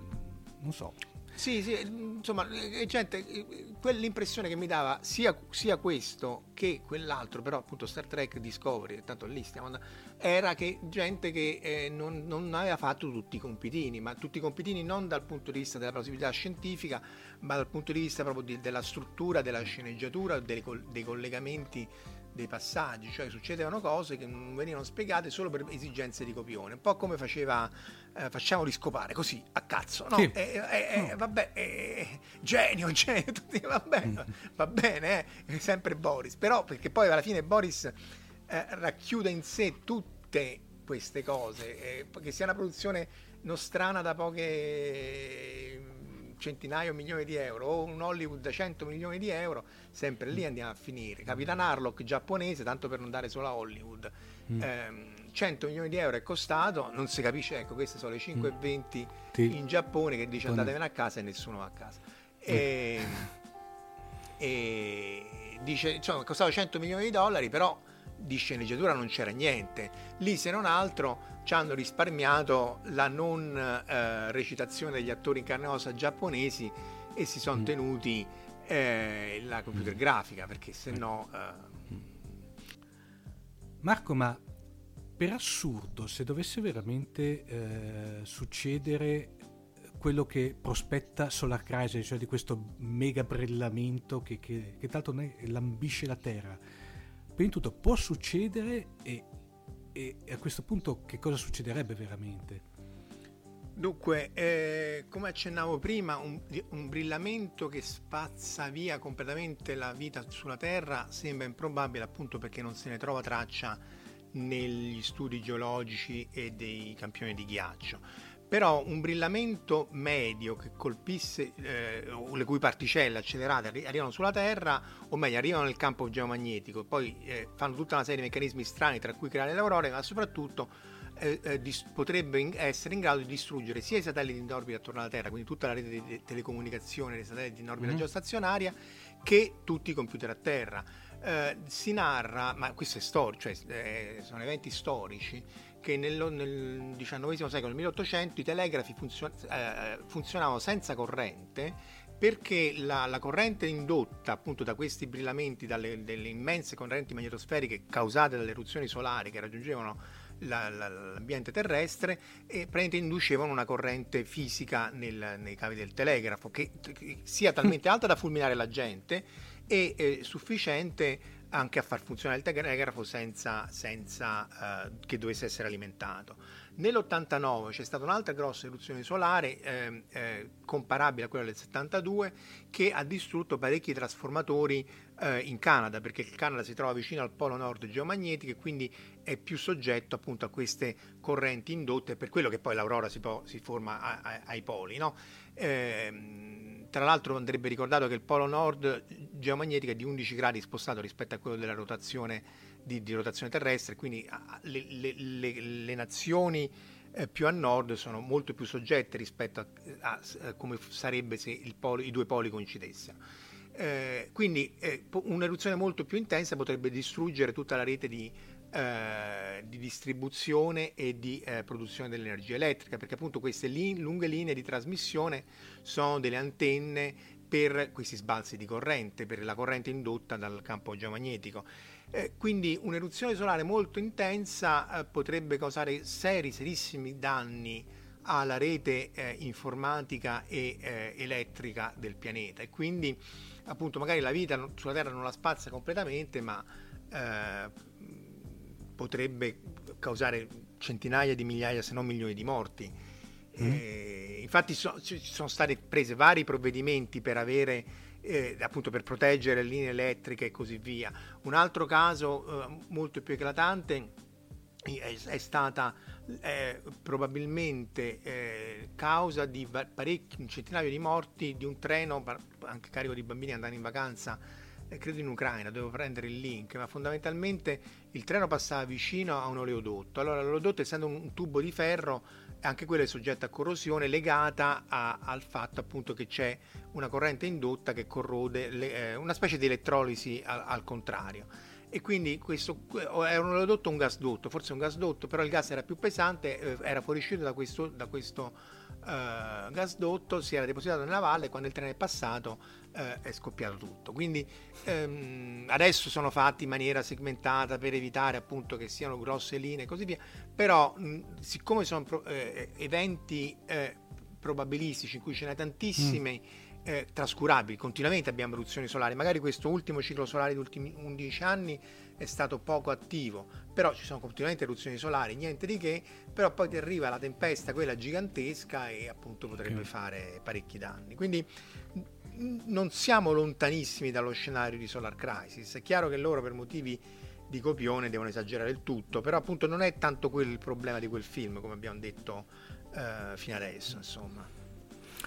non so. Sì, sì, insomma, eh, gente, eh, quell'impressione che mi dava sia, sia, questo che quell'altro, però appunto Star Trek Discovery, tanto lì stiamo andando, era che gente che eh, non, non, aveva fatto tutti i compitini, ma tutti i compitini non dal punto di vista della plausibilità scientifica, ma dal punto di vista proprio di, della struttura, della sceneggiatura, dei, dei collegamenti dei passaggi, cioè succedevano cose che non venivano spiegate solo per esigenze di copione, un po' come faceva eh, facciamoli scopare così a cazzo, no? Sì. Eh, eh, no. Vabbè, genio, genio, tutti, va bene, mm. va bene, eh, sempre Boris, però perché poi alla fine Boris eh, racchiude in sé tutte queste cose, eh, che sia una produzione nostrana da poche centinaia o milioni di euro o un Hollywood da 100 milioni di euro, sempre lì andiamo a finire. Capitan Harlock giapponese, tanto per non dare solo a Hollywood, mm. ehm, 100 milioni di euro è costato, non si capisce, ecco queste sono le 5,20 mm. in Giappone che dice andatevene a casa e nessuno va a casa. E, e dice, insomma, costava 100 milioni di dollari, però di sceneggiatura non c'era niente. Lì se non altro ci hanno risparmiato la non eh, recitazione degli attori in carne e ossa giapponesi e si sono mm. tenuti eh, la computer mm. grafica perché se no... Eh... Marco, ma per assurdo, se dovesse veramente eh, succedere quello che prospetta Solar Crisis, cioè di questo mega brillamento che, che, che tanto lambisce la Terra, tutto può succedere e e, a questo punto che cosa succederebbe veramente? Dunque, eh, come accennavo prima, un, un, brillamento che spazza via completamente la vita sulla Terra sembra improbabile appunto perché non se ne trova traccia negli studi geologici e dei campioni di ghiaccio però un brillamento medio che colpisse, eh, le cui particelle accelerate arrivano sulla Terra, o meglio arrivano nel campo geomagnetico, poi eh, fanno tutta una serie di meccanismi strani tra cui creare le aurore, ma soprattutto eh, eh dis- potrebbe in- essere in grado di distruggere sia i satelliti in orbita attorno alla Terra, quindi tutta la rete di telecomunicazione dei satelliti in orbita mm-hmm. geostazionaria, che tutti i computer a Terra. Eh, si narra, ma questo è storico, cioè eh, sono eventi storici, che nel, nel XIX secolo, nel 1800, i telegrafi funzion- eh, funzionavano senza corrente perché la, la, corrente indotta appunto da questi brillamenti, dalle immense correnti magnetosferiche causate dalle eruzioni solari che raggiungevano la, la, l'ambiente terrestre e praticamente inducevano una corrente fisica nel, nei cavi del telegrafo che, che sia talmente alta da fulminare la gente e eh, sufficiente anche a far funzionare il telegrafo senza, senza eh, che dovesse essere alimentato. Nell'89 c'è stata un'altra grossa eruzione solare eh, eh, comparabile a quella del 72 che ha distrutto parecchi trasformatori eh, in Canada perché il Canada si trova vicino al polo nord geomagnetico e quindi è più soggetto appunto a queste correnti indotte per quello che poi l'aurora si, po- si forma a- a- ai poli. No? Ehm, tra l'altro andrebbe ricordato che il polo nord geomagnetico è di 11 gradi spostato rispetto a quello della rotazione di, di rotazione terrestre, quindi le, le, le, le nazioni eh, più a nord sono molto più soggette rispetto a, a, a come sarebbe se polo, i due poli coincidessero. Eh, quindi eh, un'eruzione molto più intensa potrebbe distruggere tutta la rete di, eh, di distribuzione e di eh, produzione dell'energia elettrica, perché appunto queste li- lunghe linee di trasmissione sono delle antenne per questi sbalzi di corrente, per la corrente indotta dal campo geomagnetico. Eh, quindi un'eruzione solare molto intensa eh, potrebbe causare seri, serissimi danni alla rete eh, informatica e eh, elettrica del pianeta e quindi appunto magari la vita sulla Terra non la spazza completamente ma eh, potrebbe causare centinaia di migliaia se non milioni di morti. Mm. Eh, infatti so, ci sono stati presi vari provvedimenti per avere eh, appunto per proteggere le linee elettriche e così via. Un altro caso eh, molto più eclatante è, è stata eh, probabilmente eh, causa di parecchi, un centinaio di morti di un treno, anche carico di bambini andando in vacanza, credo in Ucraina, devo prendere il link, ma fondamentalmente il treno passava vicino a un oleodotto. Allora l'oleodotto essendo un, tubo di ferro anche quella è soggetta a corrosione legata a, al fatto appunto che c'è una corrente indotta che corrode le, eh, una specie di elettrolisi al, al, contrario e quindi questo era un oleodotto un gasdotto forse un gasdotto però il gas era più pesante eh, era fuoriuscito da questo, da questo eh, gasdotto si era depositato nella valle e quando il treno è passato eh, è scoppiato tutto. Quindi ehm, adesso sono fatti in maniera segmentata per evitare appunto che siano grosse linee e così via, però mh, siccome sono pro- eh, eventi eh, probabilistici in cui ce n'è tantissime mm. Eh, trascurabili, continuamente abbiamo eruzioni solari, magari questo ultimo ciclo solare degli ultimi 11 anni è stato poco attivo, però ci sono continuamente eruzioni solari, niente di che, però poi ti arriva la tempesta, quella gigantesca e appunto potrebbe okay. fare parecchi danni. Quindi non siamo lontanissimi dallo scenario di Solar Crisis. È chiaro che loro per motivi di copione devono esagerare il tutto, però appunto non è tanto quel il problema di quel film, come abbiamo detto eh, fino adesso, insomma.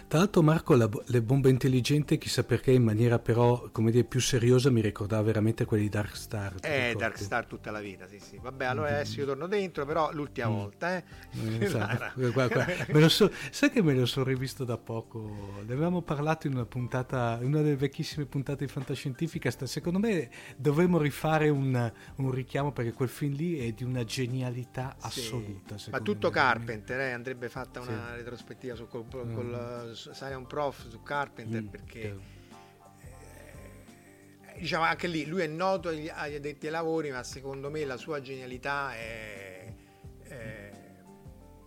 Tra l'altro Marco, la, le bombe intelligenti, chissà perché, in maniera però, come dire, più seriosa, mi ricordava veramente quelli di Dark Star. Eh, Dark Star tutta la vita, sì, sì. Vabbè, allora mm-hmm. adesso io torno dentro, però l'ultima mm. volta, eh. eh esatto. guarda, guarda. So, sai che me lo sono rivisto da poco? Ne avevamo parlato in una puntata, in una delle vecchissime puntate di Fantascientifica. Secondo me dovremmo rifare un, un richiamo perché quel film lì è di una genialità assoluta. Sì. Ma tutto me. Carpenter, eh, andrebbe fatta una sì. retrospettiva su col, col, mm sai un prof su Carpenter mm, perché eh, diciamo anche lì lui è noto agli, agli, addetti ai lavori ma secondo me la sua genialità è, è,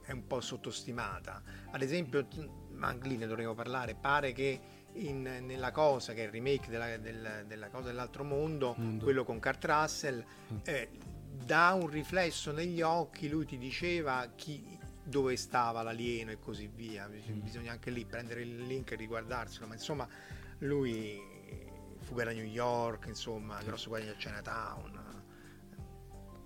è un po' sottostimata. Ad esempio ma anche lì ne dovremmo parlare pare che in, nella cosa che è il remake della, della, della cosa dell'altro mondo, mondo, quello con Kurt Russell mm. eh, da un riflesso negli occhi lui ti diceva chi, dove stava l'alieno e così via. Mm. Bisogna anche lì prendere il link e riguardarselo, ma insomma lui fuga da New York, insomma, grosso guadagno a Chinatown.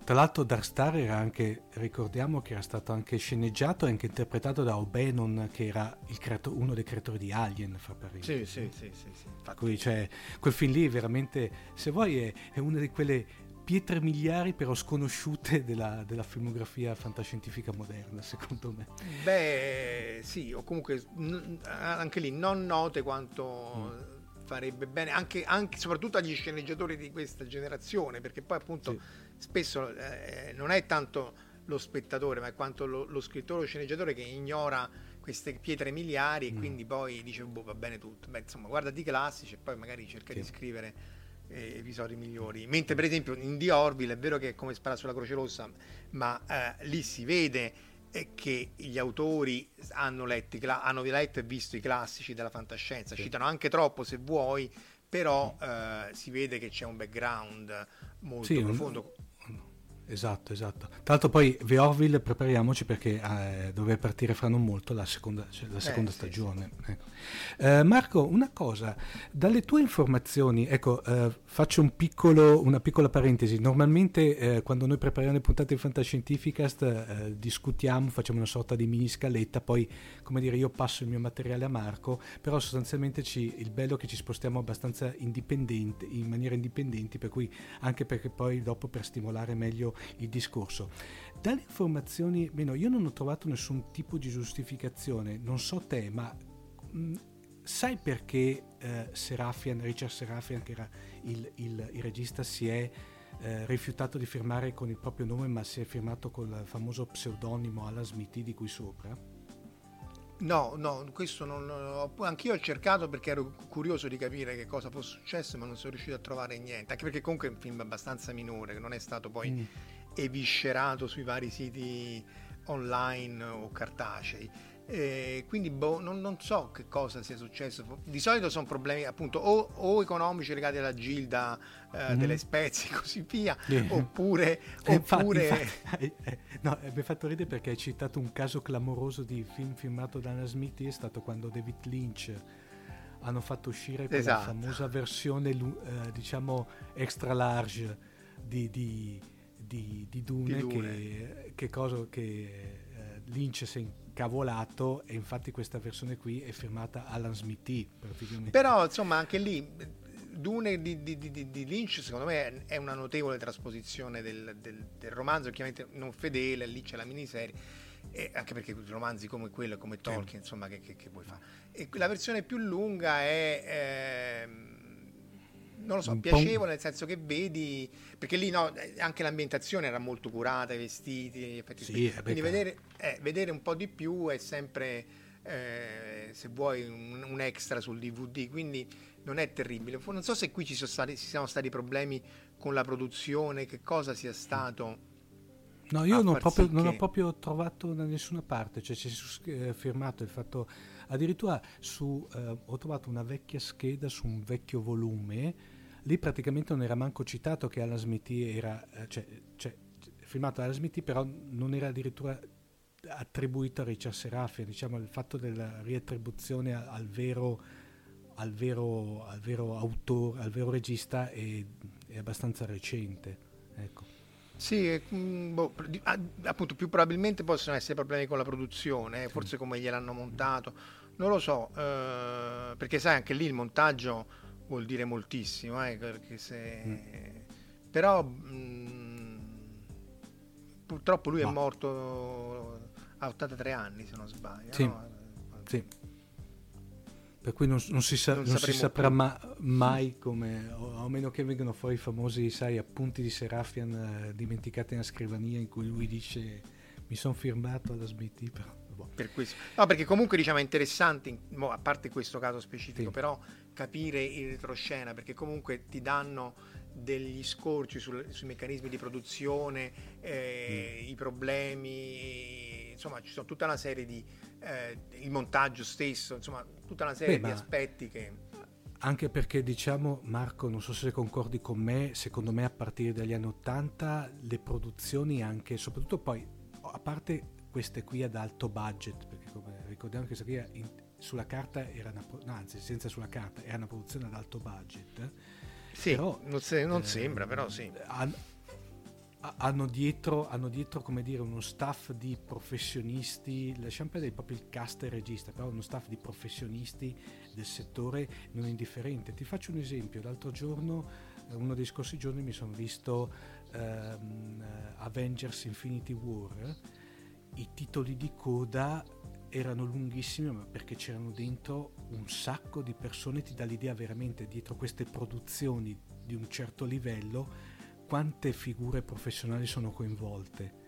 Tra l'altro Dark Star era anche, ricordiamo che era stato anche sceneggiato e anche interpretato da O'Bannon che era creato, uno dei creatori di Alien, fa per sì, sì, sì, sì, sì. Cui, cioè, quel film lì veramente, se vuoi, è, è una di quelle pietre miliari però sconosciute della, della, filmografia fantascientifica moderna, secondo me. Beh, sì, o comunque n- anche lì non note quanto mm. farebbe bene, anche, anche, soprattutto agli sceneggiatori di questa generazione, perché poi appunto sì. spesso eh, non è tanto lo spettatore, ma è quanto lo, lo scrittore o sceneggiatore che ignora queste pietre miliari e mm. quindi poi dice boh, va bene tutto. Beh, insomma, guarda di classici e poi magari cerca sì. di scrivere eh, episodi migliori. Mentre per esempio in The Orville è vero che è come spara sulla Croce Rossa, ma eh, lì si vede eh, che gli autori hanno letto, hanno letto e visto i classici della fantascienza, sì. citano anche troppo se vuoi, però eh, si vede che c'è un background molto sì, profondo. Un Esatto, esatto. Tra l'altro poi The Orville prepariamoci perché eh, dovrebbe partire fra non molto la seconda, cioè la seconda eh, stagione. Sì, sì. Ecco. Eh, Marco, una cosa, dalle tue informazioni, ecco, eh, faccio un piccolo, una piccola parentesi. Normalmente eh, quando noi prepariamo le puntate di Fantascientificast eh, discutiamo, facciamo una sorta di mini scaletta, poi come dire io passo il mio materiale a Marco, però sostanzialmente ci, il bello è che ci spostiamo abbastanza indipendente, in maniera indipendente, per cui anche perché poi dopo per stimolare meglio il discorso. Dalle informazioni, meno, io non ho trovato nessun tipo di giustificazione, non so te, ma mh, mm, sai perché eh, Serafian, Richard Serafian, che era il, il, il regista, si è eh, rifiutato di firmare con il proprio nome, ma si è firmato col famoso pseudonimo Alan Smithy di qui sopra? No, no, questo non, anch'io ho cercato perché ero curioso di capire che cosa fosse successo, ma non sono riuscito a trovare niente, anche perché comunque è un film abbastanza minore, che non è stato poi mm eviscerato sui vari siti online o cartacei. E quindi boh, non, non, so che cosa sia successo. Di solito sono problemi appunto o, o economici legati alla gilda eh, mm. delle spezie e così via, yeah. oppure... oppure... Infatti, infatti, eh, no, mi ha fatto ridere perché hai citato un caso clamoroso di film filmato da Anna Smith, è stato quando David Lynch hanno fatto uscire quella esatto. famosa versione eh, diciamo extra large di, di di, di Dune, Dune. Che, che, cosa che eh, Lynch si è incavolato e infatti questa versione qui è firmata Alan Smithy praticamente. Però insomma anche lì Dune di, di, di, di, Lynch secondo me è una notevole trasposizione del, del, del, romanzo, chiaramente non fedele, lì c'è la miniserie, e anche perché romanzi come quello, come Tolkien, insomma, che, che, che vuoi fare. E la versione più lunga è... Eh, non lo so, piacevole nel senso che vedi, perché lì no, anche l'ambientazione era molto curata, i vestiti, gli effetti sì, speciali. Quindi vedere, eh, vedere, un po' di più è sempre, eh, se vuoi, un, un, extra sul DVD, quindi non è terribile. Non so se qui ci sono stati, ci siano stati problemi con la produzione, che cosa sia stato. No, io non, proprio, sì non ho proprio trovato da nessuna parte, cioè c'è eh, firmato il fatto, addirittura su, eh, ho trovato una vecchia scheda su un vecchio volume lì praticamente non era manco citato che Alan Smithy era, eh, cioè, cioè filmato da Alan Smithy, però non era addirittura attribuito a Richard Serafian, diciamo il fatto della riattribuzione al vero, al vero, al vero autore, al vero regista è, è abbastanza recente. Ecco. Sì, mm, boh, appunto più probabilmente possono essere problemi con la produzione, eh, forse come gliel'hanno montato, non lo so, eh, perché sai anche lì il montaggio vuol dire moltissimo, eh, perché se... Mm. però mh, mm, purtroppo lui Ma. è morto a 83 anni se non sbaglio. Sì. No? sì. Per cui non, non si, sa, non non si saprà ma, mai come, a meno che vengano fuori i famosi sai, appunti di Serafian eh, dimenticati nella scrivania in cui lui dice mi sono firmato alla Smith. Però, boh. per questo. No, perché comunque diciamo è interessante, a parte questo caso specifico, sì. però capire in retroscena perché comunque ti danno degli scorci sul, sui meccanismi di produzione, eh, mm. i problemi, insomma ci sono tutta una serie di... Eh, il montaggio stesso, insomma tutta una serie Beh, di aspetti che... Anche perché diciamo, Marco, non so se concordi con me, secondo me a partire dagli anni Ottanta le produzioni anche, soprattutto poi, a parte queste qui ad alto budget, perché come ricordiamo che questa qui in, sulla carta era una, no, anzi senza sulla carta era una produzione ad alto budget sì, però, non, se, non eh, sembra però sì. hanno, hanno dietro, hanno dietro come dire uno staff di professionisti lasciamo perdere proprio il cast e il regista però uno staff di professionisti del settore non indifferente. Ti faccio un esempio l'altro giorno eh, uno dei scorsi giorni mi sono visto um, Avengers Infinity War i titoli di coda erano lunghissime ma perché c'erano dentro un sacco di persone, ti dà l'idea veramente dietro queste produzioni di un certo livello quante figure professionali sono coinvolte.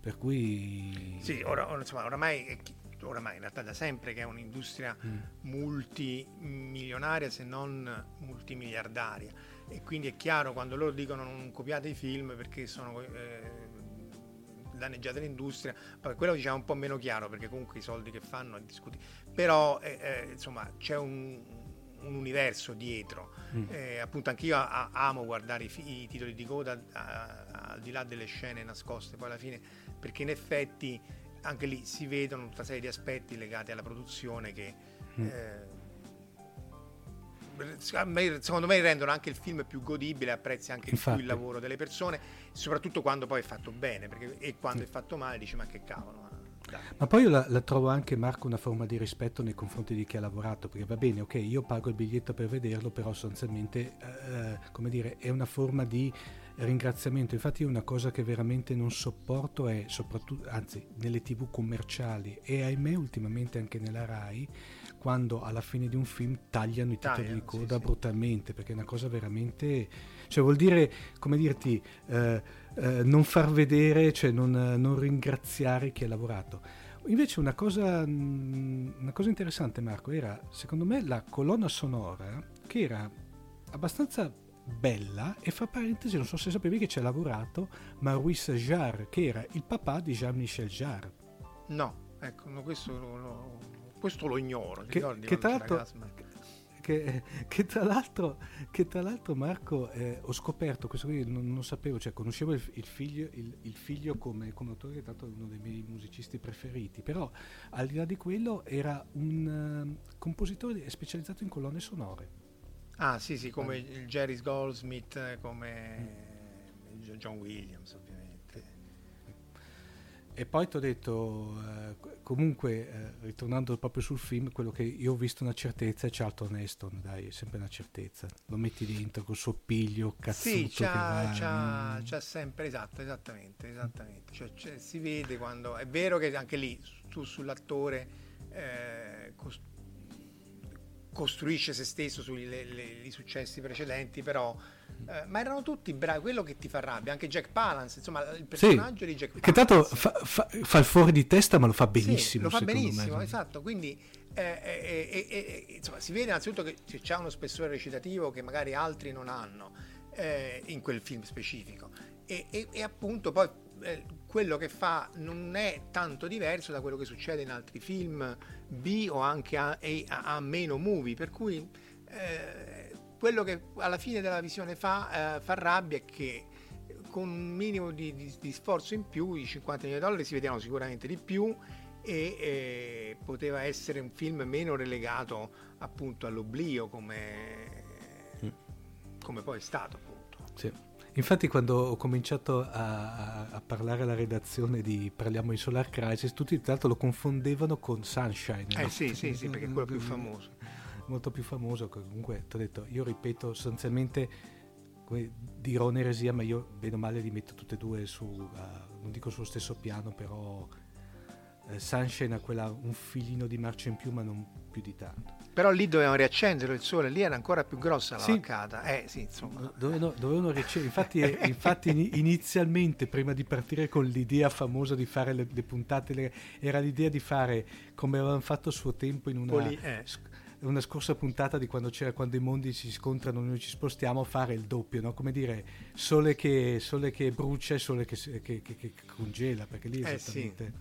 Per cui... Sì, ora, insomma, oramai, oramai in realtà da sempre che è un'industria mm. multimilionaria se non multimiliardaria e quindi è chiaro quando loro dicono non copiate i film perché sono eh, danneggiate l'industria, poi quello diciamo un po' meno chiaro perché comunque i soldi che fanno è discutibile, però eh, eh, insomma c'è un, un universo dietro, mm. eh, appunto anch'io a, amo guardare i, i, titoli di coda al di là delle scene nascoste poi alla fine perché in effetti anche lì si vedono tutta una serie di aspetti legati alla produzione che mm. eh, secondo me rendono anche il film più godibile, apprezzi anche Infatti. più il lavoro delle persone, soprattutto quando poi è fatto bene, perché, e quando sì. è fatto male dici ma che cavolo. Ma poi io la, la, trovo anche, Marco, una forma di rispetto nei confronti di chi ha lavorato, perché va bene, ok, io pago il biglietto per vederlo, però sostanzialmente, eh, come dire, è una forma di ringraziamento. Infatti una cosa che veramente non sopporto è, soprattutto, anzi, nelle tv commerciali e ahimè ultimamente anche nella RAI, quando alla fine di un film tagliano i titoli Tagliano, di coda sì, brutalmente, sì. perché è una cosa veramente... Cioè vuol dire, come dirti, eh, eh, non far vedere, cioè non, non, ringraziare chi ha lavorato. Invece una cosa, mm, una cosa interessante Marco era, secondo me, la colonna sonora, che era abbastanza bella e fra parentesi non so se sapevi che ci ha lavorato Maurice Jarre che era il papà di Jean-Michel Jarre no ecco questo lo, lo, questo lo ignoro. Che, che, tra l'altro, che, che, tra l'altro, che tra l'altro Marco eh, ho scoperto, questo qui non, non sapevo, cioè conoscevo il, il figlio, il, il figlio come, come, autore, che tanto è uno dei miei musicisti preferiti, però al di là di quello era un uh, compositore specializzato in colonne sonore. Ah sì sì, come il Jerry Goldsmith, come mm. John Williams ovviamente. E poi ti ho detto, eh, comunque, eh, ritornando proprio sul film, quello che io ho visto una certezza è Charlton Heston, dai, è sempre una certezza. Lo metti dentro col suo piglio, cazzuto Sì, c'ha, c'ha, mm. c'ha, sempre, esatto, esattamente, esattamente. Cioè, cioè, si vede quando... È vero che anche lì, tu sull'attore... Eh, cost- costruisce se stesso sui successi precedenti, però eh, ma erano tutti bravi, quello che ti fa rabbia, anche Jack Palance, insomma il personaggio sì, di Jack Palance. Che tanto fa, fa, fa, il fuori di testa ma lo fa benissimo. Sì, lo fa benissimo, me. esatto, quindi eh, eh, eh, eh, insomma, si vede innanzitutto che c'è uno spessore recitativo che magari altri non hanno eh, in quel film specifico e, e, e appunto poi quello che fa non è tanto diverso da quello che succede in altri film B o anche a, a, a meno movie, per cui quello che alla fine della visione fa, eh, fa rabbia è che con un minimo di, di, di, sforzo in più, i 50 milioni di dollari si vedevano sicuramente di più e eh, poteva essere un film meno relegato appunto all'oblio come, mm. come poi è stato appunto. Sì. Infatti quando ho cominciato a, a, parlare alla redazione di Parliamo di Solar Crisis, tutti tra l'altro lo confondevano con Sunshine. Eh no? sì, sì, sì, perché è quello più famoso molto più famoso. Comunque, ti ho detto, io ripeto sostanzialmente, come dirò un'eresia, ma io bene o male li metto tutte e due su, uh, non dico sullo stesso piano, però uh, Sunshine ha quella, un filino di marcia in più, ma non più di tanto. Però lì dovevano riaccendere il sole, lì era ancora più grossa la sì. vaccata. Eh sì, insomma. Dovevano, dovevano riaccendere. Infatti, eh, infatti inizialmente, prima di partire con l'idea famosa di fare le, le puntate, le, era l'idea di fare come avevano fatto a suo tempo in una... Poli, eh una scorsa puntata di quando c'era quando i mondi si scontrano noi ci spostiamo a fare il doppio no? come dire sole che, sole che brucia e sole che, che, che, congela perché lì è esattamente eh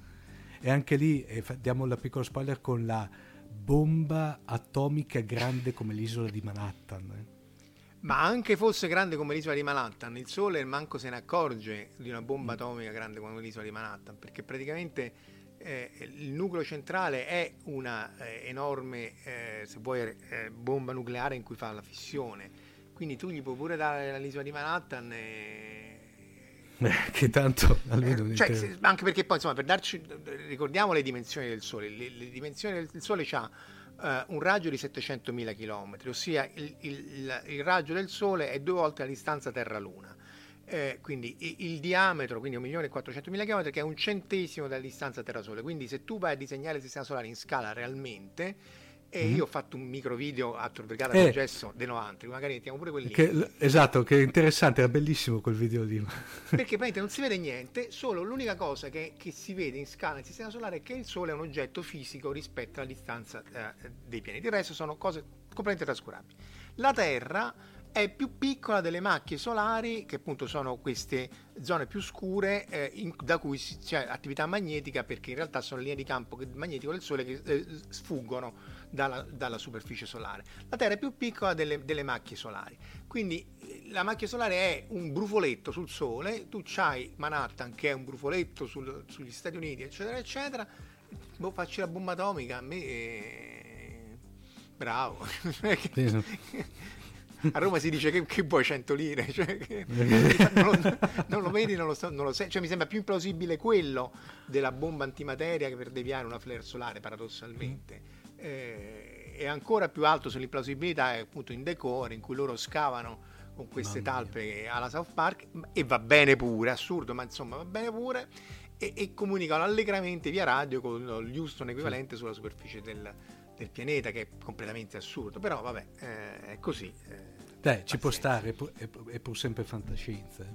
sì. e anche lì eh, diamo la piccola spoiler con la bomba atomica grande come l'isola di Manhattan eh. Ma anche fosse grande come l'isola di Manhattan, il Sole manco se ne accorge di una bomba atomica grande come l'isola di Manhattan, perché praticamente eh, il nucleo centrale è una eh, enorme, eh, se vuoi, eh, bomba nucleare in cui fa la fissione. Quindi tu gli puoi pure dare l'isola di Manhattan e... che tanto almeno cioè, se, anche perché poi insomma per darci ricordiamo le dimensioni del sole le, le dimensioni del sole ha un raggio di 700.000 km ossia il, il, il, raggio del sole è due volte la distanza Terra-Luna eh, quindi il, diametro, quindi 1.400.000 km, che è un centesimo della distanza Terra-Sole. Quindi se tu vai a disegnare il sistema solare in scala realmente, e mm-hmm. io ho fatto un micro video a Tor Vergata eh, Gesso dei 90, magari mettiamo pure quelli. Che, esatto, che è interessante, era bellissimo quel video lì. Perché praticamente non si vede niente, solo l'unica cosa che, che, si vede in scala nel sistema solare è che il Sole è un oggetto fisico rispetto alla distanza eh, dei pianeti. Il resto sono cose completamente trascurabili. La Terra è più piccola delle macchie solari, che appunto sono queste zone più scure eh, in, da cui c'è attività magnetica, perché in realtà sono linee di campo magnetico del Sole che eh, sfuggono dalla, dalla, superficie solare. La Terra è più piccola delle, delle macchie solari, quindi eh, la macchia solare è un brufoletto sul Sole, tu c'hai Manhattan che è un brufoletto sul, sugli Stati Uniti, eccetera, eccetera. Boh, facci la bomba atomica, a me... Eh, bravo. a Roma si dice che, che vuoi 100 lire, cioè, che, non, lo, non, lo, vedi, non lo, so, non lo sai, cioè, mi sembra più implausibile quello della bomba antimateria che per deviare una flare solare paradossalmente. Eh, e ancora più alto sull'implausibilità è appunto in Decor in cui loro scavano con queste talpe alla South Park e va bene pure, assurdo, ma insomma va bene pure e, e comunicano allegramente via radio con l'Houston equivalente sulla superficie del, del pianeta che è completamente assurdo, però vabbè, eh, è così. Eh, Dai, ci può stare, è pur, è pur sempre fantascienza, eh.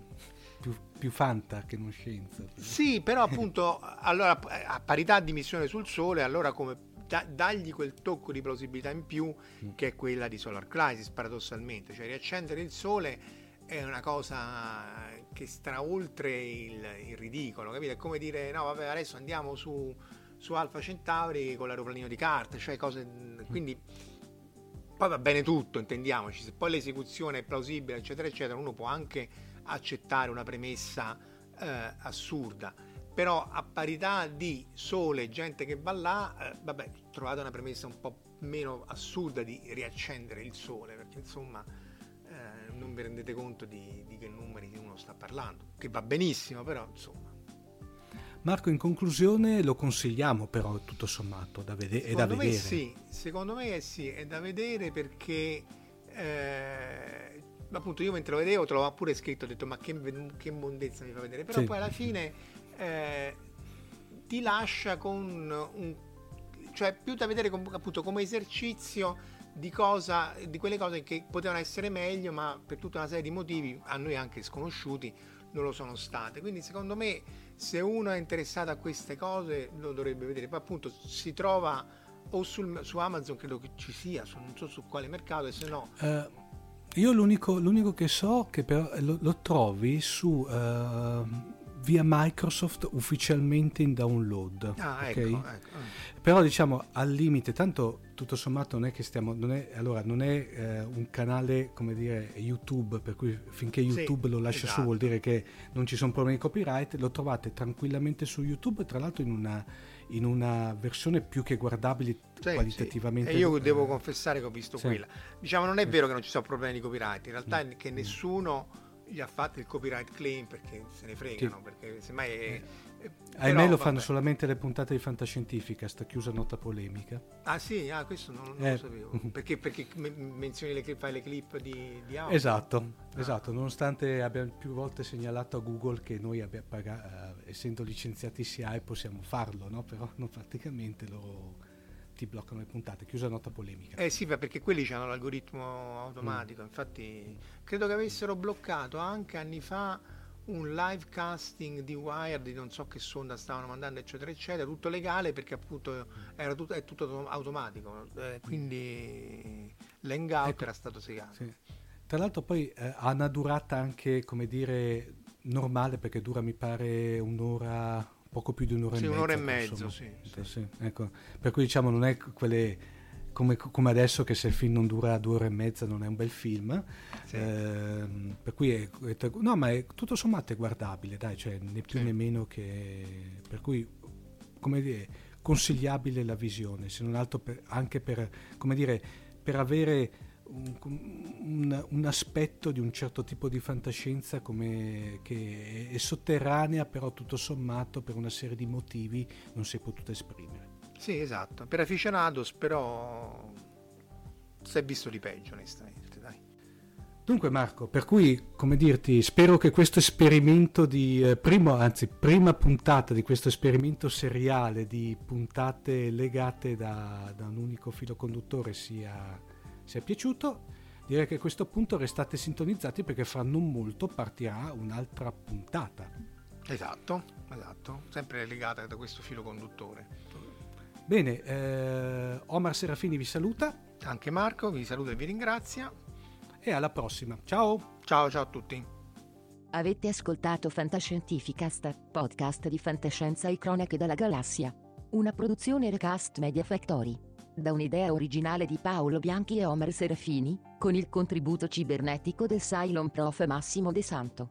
più, più, fanta che non scienza. Sì, però appunto, allora, a parità di missione sul Sole, allora come da, dagli quel tocco di plausibilità in più mm. che è quella di Solar Crisis, paradossalmente, cioè riaccendere il Sole è una cosa che sta oltre il, il ridicolo, capito? È come dire, no vabbè, adesso andiamo su su Alfa Centauri con l'aeroplanino di carta, cioè cose... Quindi poi va bene tutto, intendiamoci, se poi l'esecuzione è plausibile, eccetera, eccetera, uno può anche accettare una premessa eh, assurda, però a parità di sole e gente che va là, eh, vabbè, trovate una premessa un po' meno assurda di riaccendere il sole, perché insomma eh, non vi rendete conto di, di che numeri uno sta parlando, che va benissimo, però insomma Marco, in conclusione lo consigliamo però tutto sommato, da vede- è da vedere. Sì, secondo me sì, è da vedere perché eh, appunto io mentre lo vedevo te l'ho pure scritto, ho detto ma che, che mondezza mi fa vedere, però sì. poi alla fine eh, ti lascia con un... cioè più da vedere com- appunto come esercizio di, cosa, di quelle cose che potevano essere meglio ma per tutta una serie di motivi a noi anche sconosciuti non lo sono state. Quindi secondo me se uno è interessato a queste cose lo dovrebbe vedere. Poi appunto si trova o sul, su Amazon, credo che ci sia, su, non so su quale mercato, e se no... Uh, io l'unico, l'unico, che so che però lo, lo trovi su... Uh, via Microsoft ufficialmente in download. Ah, okay? ecco, ecco. Però diciamo al limite, tanto tutto sommato non è che stiamo, non è, allora, non è eh, un canale come dire YouTube, per cui finché YouTube sì, lo lascia esatto. su vuol dire che non ci sono problemi di copyright, lo trovate tranquillamente su YouTube, tra l'altro in una, in una versione più che guardabile sì, qualitativamente. Sì. E io devo confessare che ho visto quella. Diciamo non è vero che non ci sono problemi di copyright, in realtà è che nessuno gli ha fatto il copyright claim perché se ne fregano, perché semmai è, Ahimè lo fanno solamente le puntate di Fantascientifica, sta chiusa nota polemica. Ah sì, ah, questo non, non eh. lo sapevo. Perché, perché menzioni le clip, fai le clip di, di audio? Esatto, ah. esatto, nonostante abbiamo più volte segnalato a Google che noi pagato, eh, essendo licenziati SIAE possiamo farlo, no? però non praticamente loro ti bloccano le puntate, chiusa nota polemica. Eh sì, perché quelli hanno l'algoritmo automatico, mm. infatti credo che avessero bloccato anche anni fa un live casting di Wire di non so che sonda stavano mandando eccetera eccetera tutto legale perché appunto era tutto, è tutto automatico eh, quindi l'hangout ecco, era stato segato sì. tra l'altro poi eh, ha una durata anche come dire normale perché dura mi pare un'ora poco più di un'ora sì, e mezzo un'ora e mezzo sì, sì. Ecco. per cui diciamo non è quelle come, come, adesso che se il film non dura due ore e mezza non è un bel film sì. eh, per cui è, è, no ma è, tutto sommato è guardabile dai cioè né più sì. né meno che per cui come dire consigliabile la visione se non altro per, anche per come dire per avere un, un, un, aspetto di un certo tipo di fantascienza come, che è sotterranea però tutto sommato per una serie di motivi non si è potuta esprimere sì, esatto. Per aficionados, però si è visto di peggio, onestamente, dai. Dunque Marco, per cui, come dirti, spero che questo esperimento di eh, primo, anzi, prima puntata di questo esperimento seriale di puntate legate da, da un unico filo conduttore sia, sia piaciuto. Direi che a questo punto restate sintonizzati perché fra non molto partirà un'altra puntata. Esatto, esatto, sempre legata da questo filo conduttore. Bene, eh, Omar Serafini vi saluta. Anche Marco vi saluta e vi ringrazia. e alla prossima. Ciao! Ciao, ciao a tutti. Avete ascoltato Fantascientificast, podcast di fantascienza e cronache dalla galassia. Una produzione Recast Media Factory. Da un'idea originale di Paolo Bianchi e Omer Serafini, con il contributo cibernetico del Cylon Prof Massimo De Santo.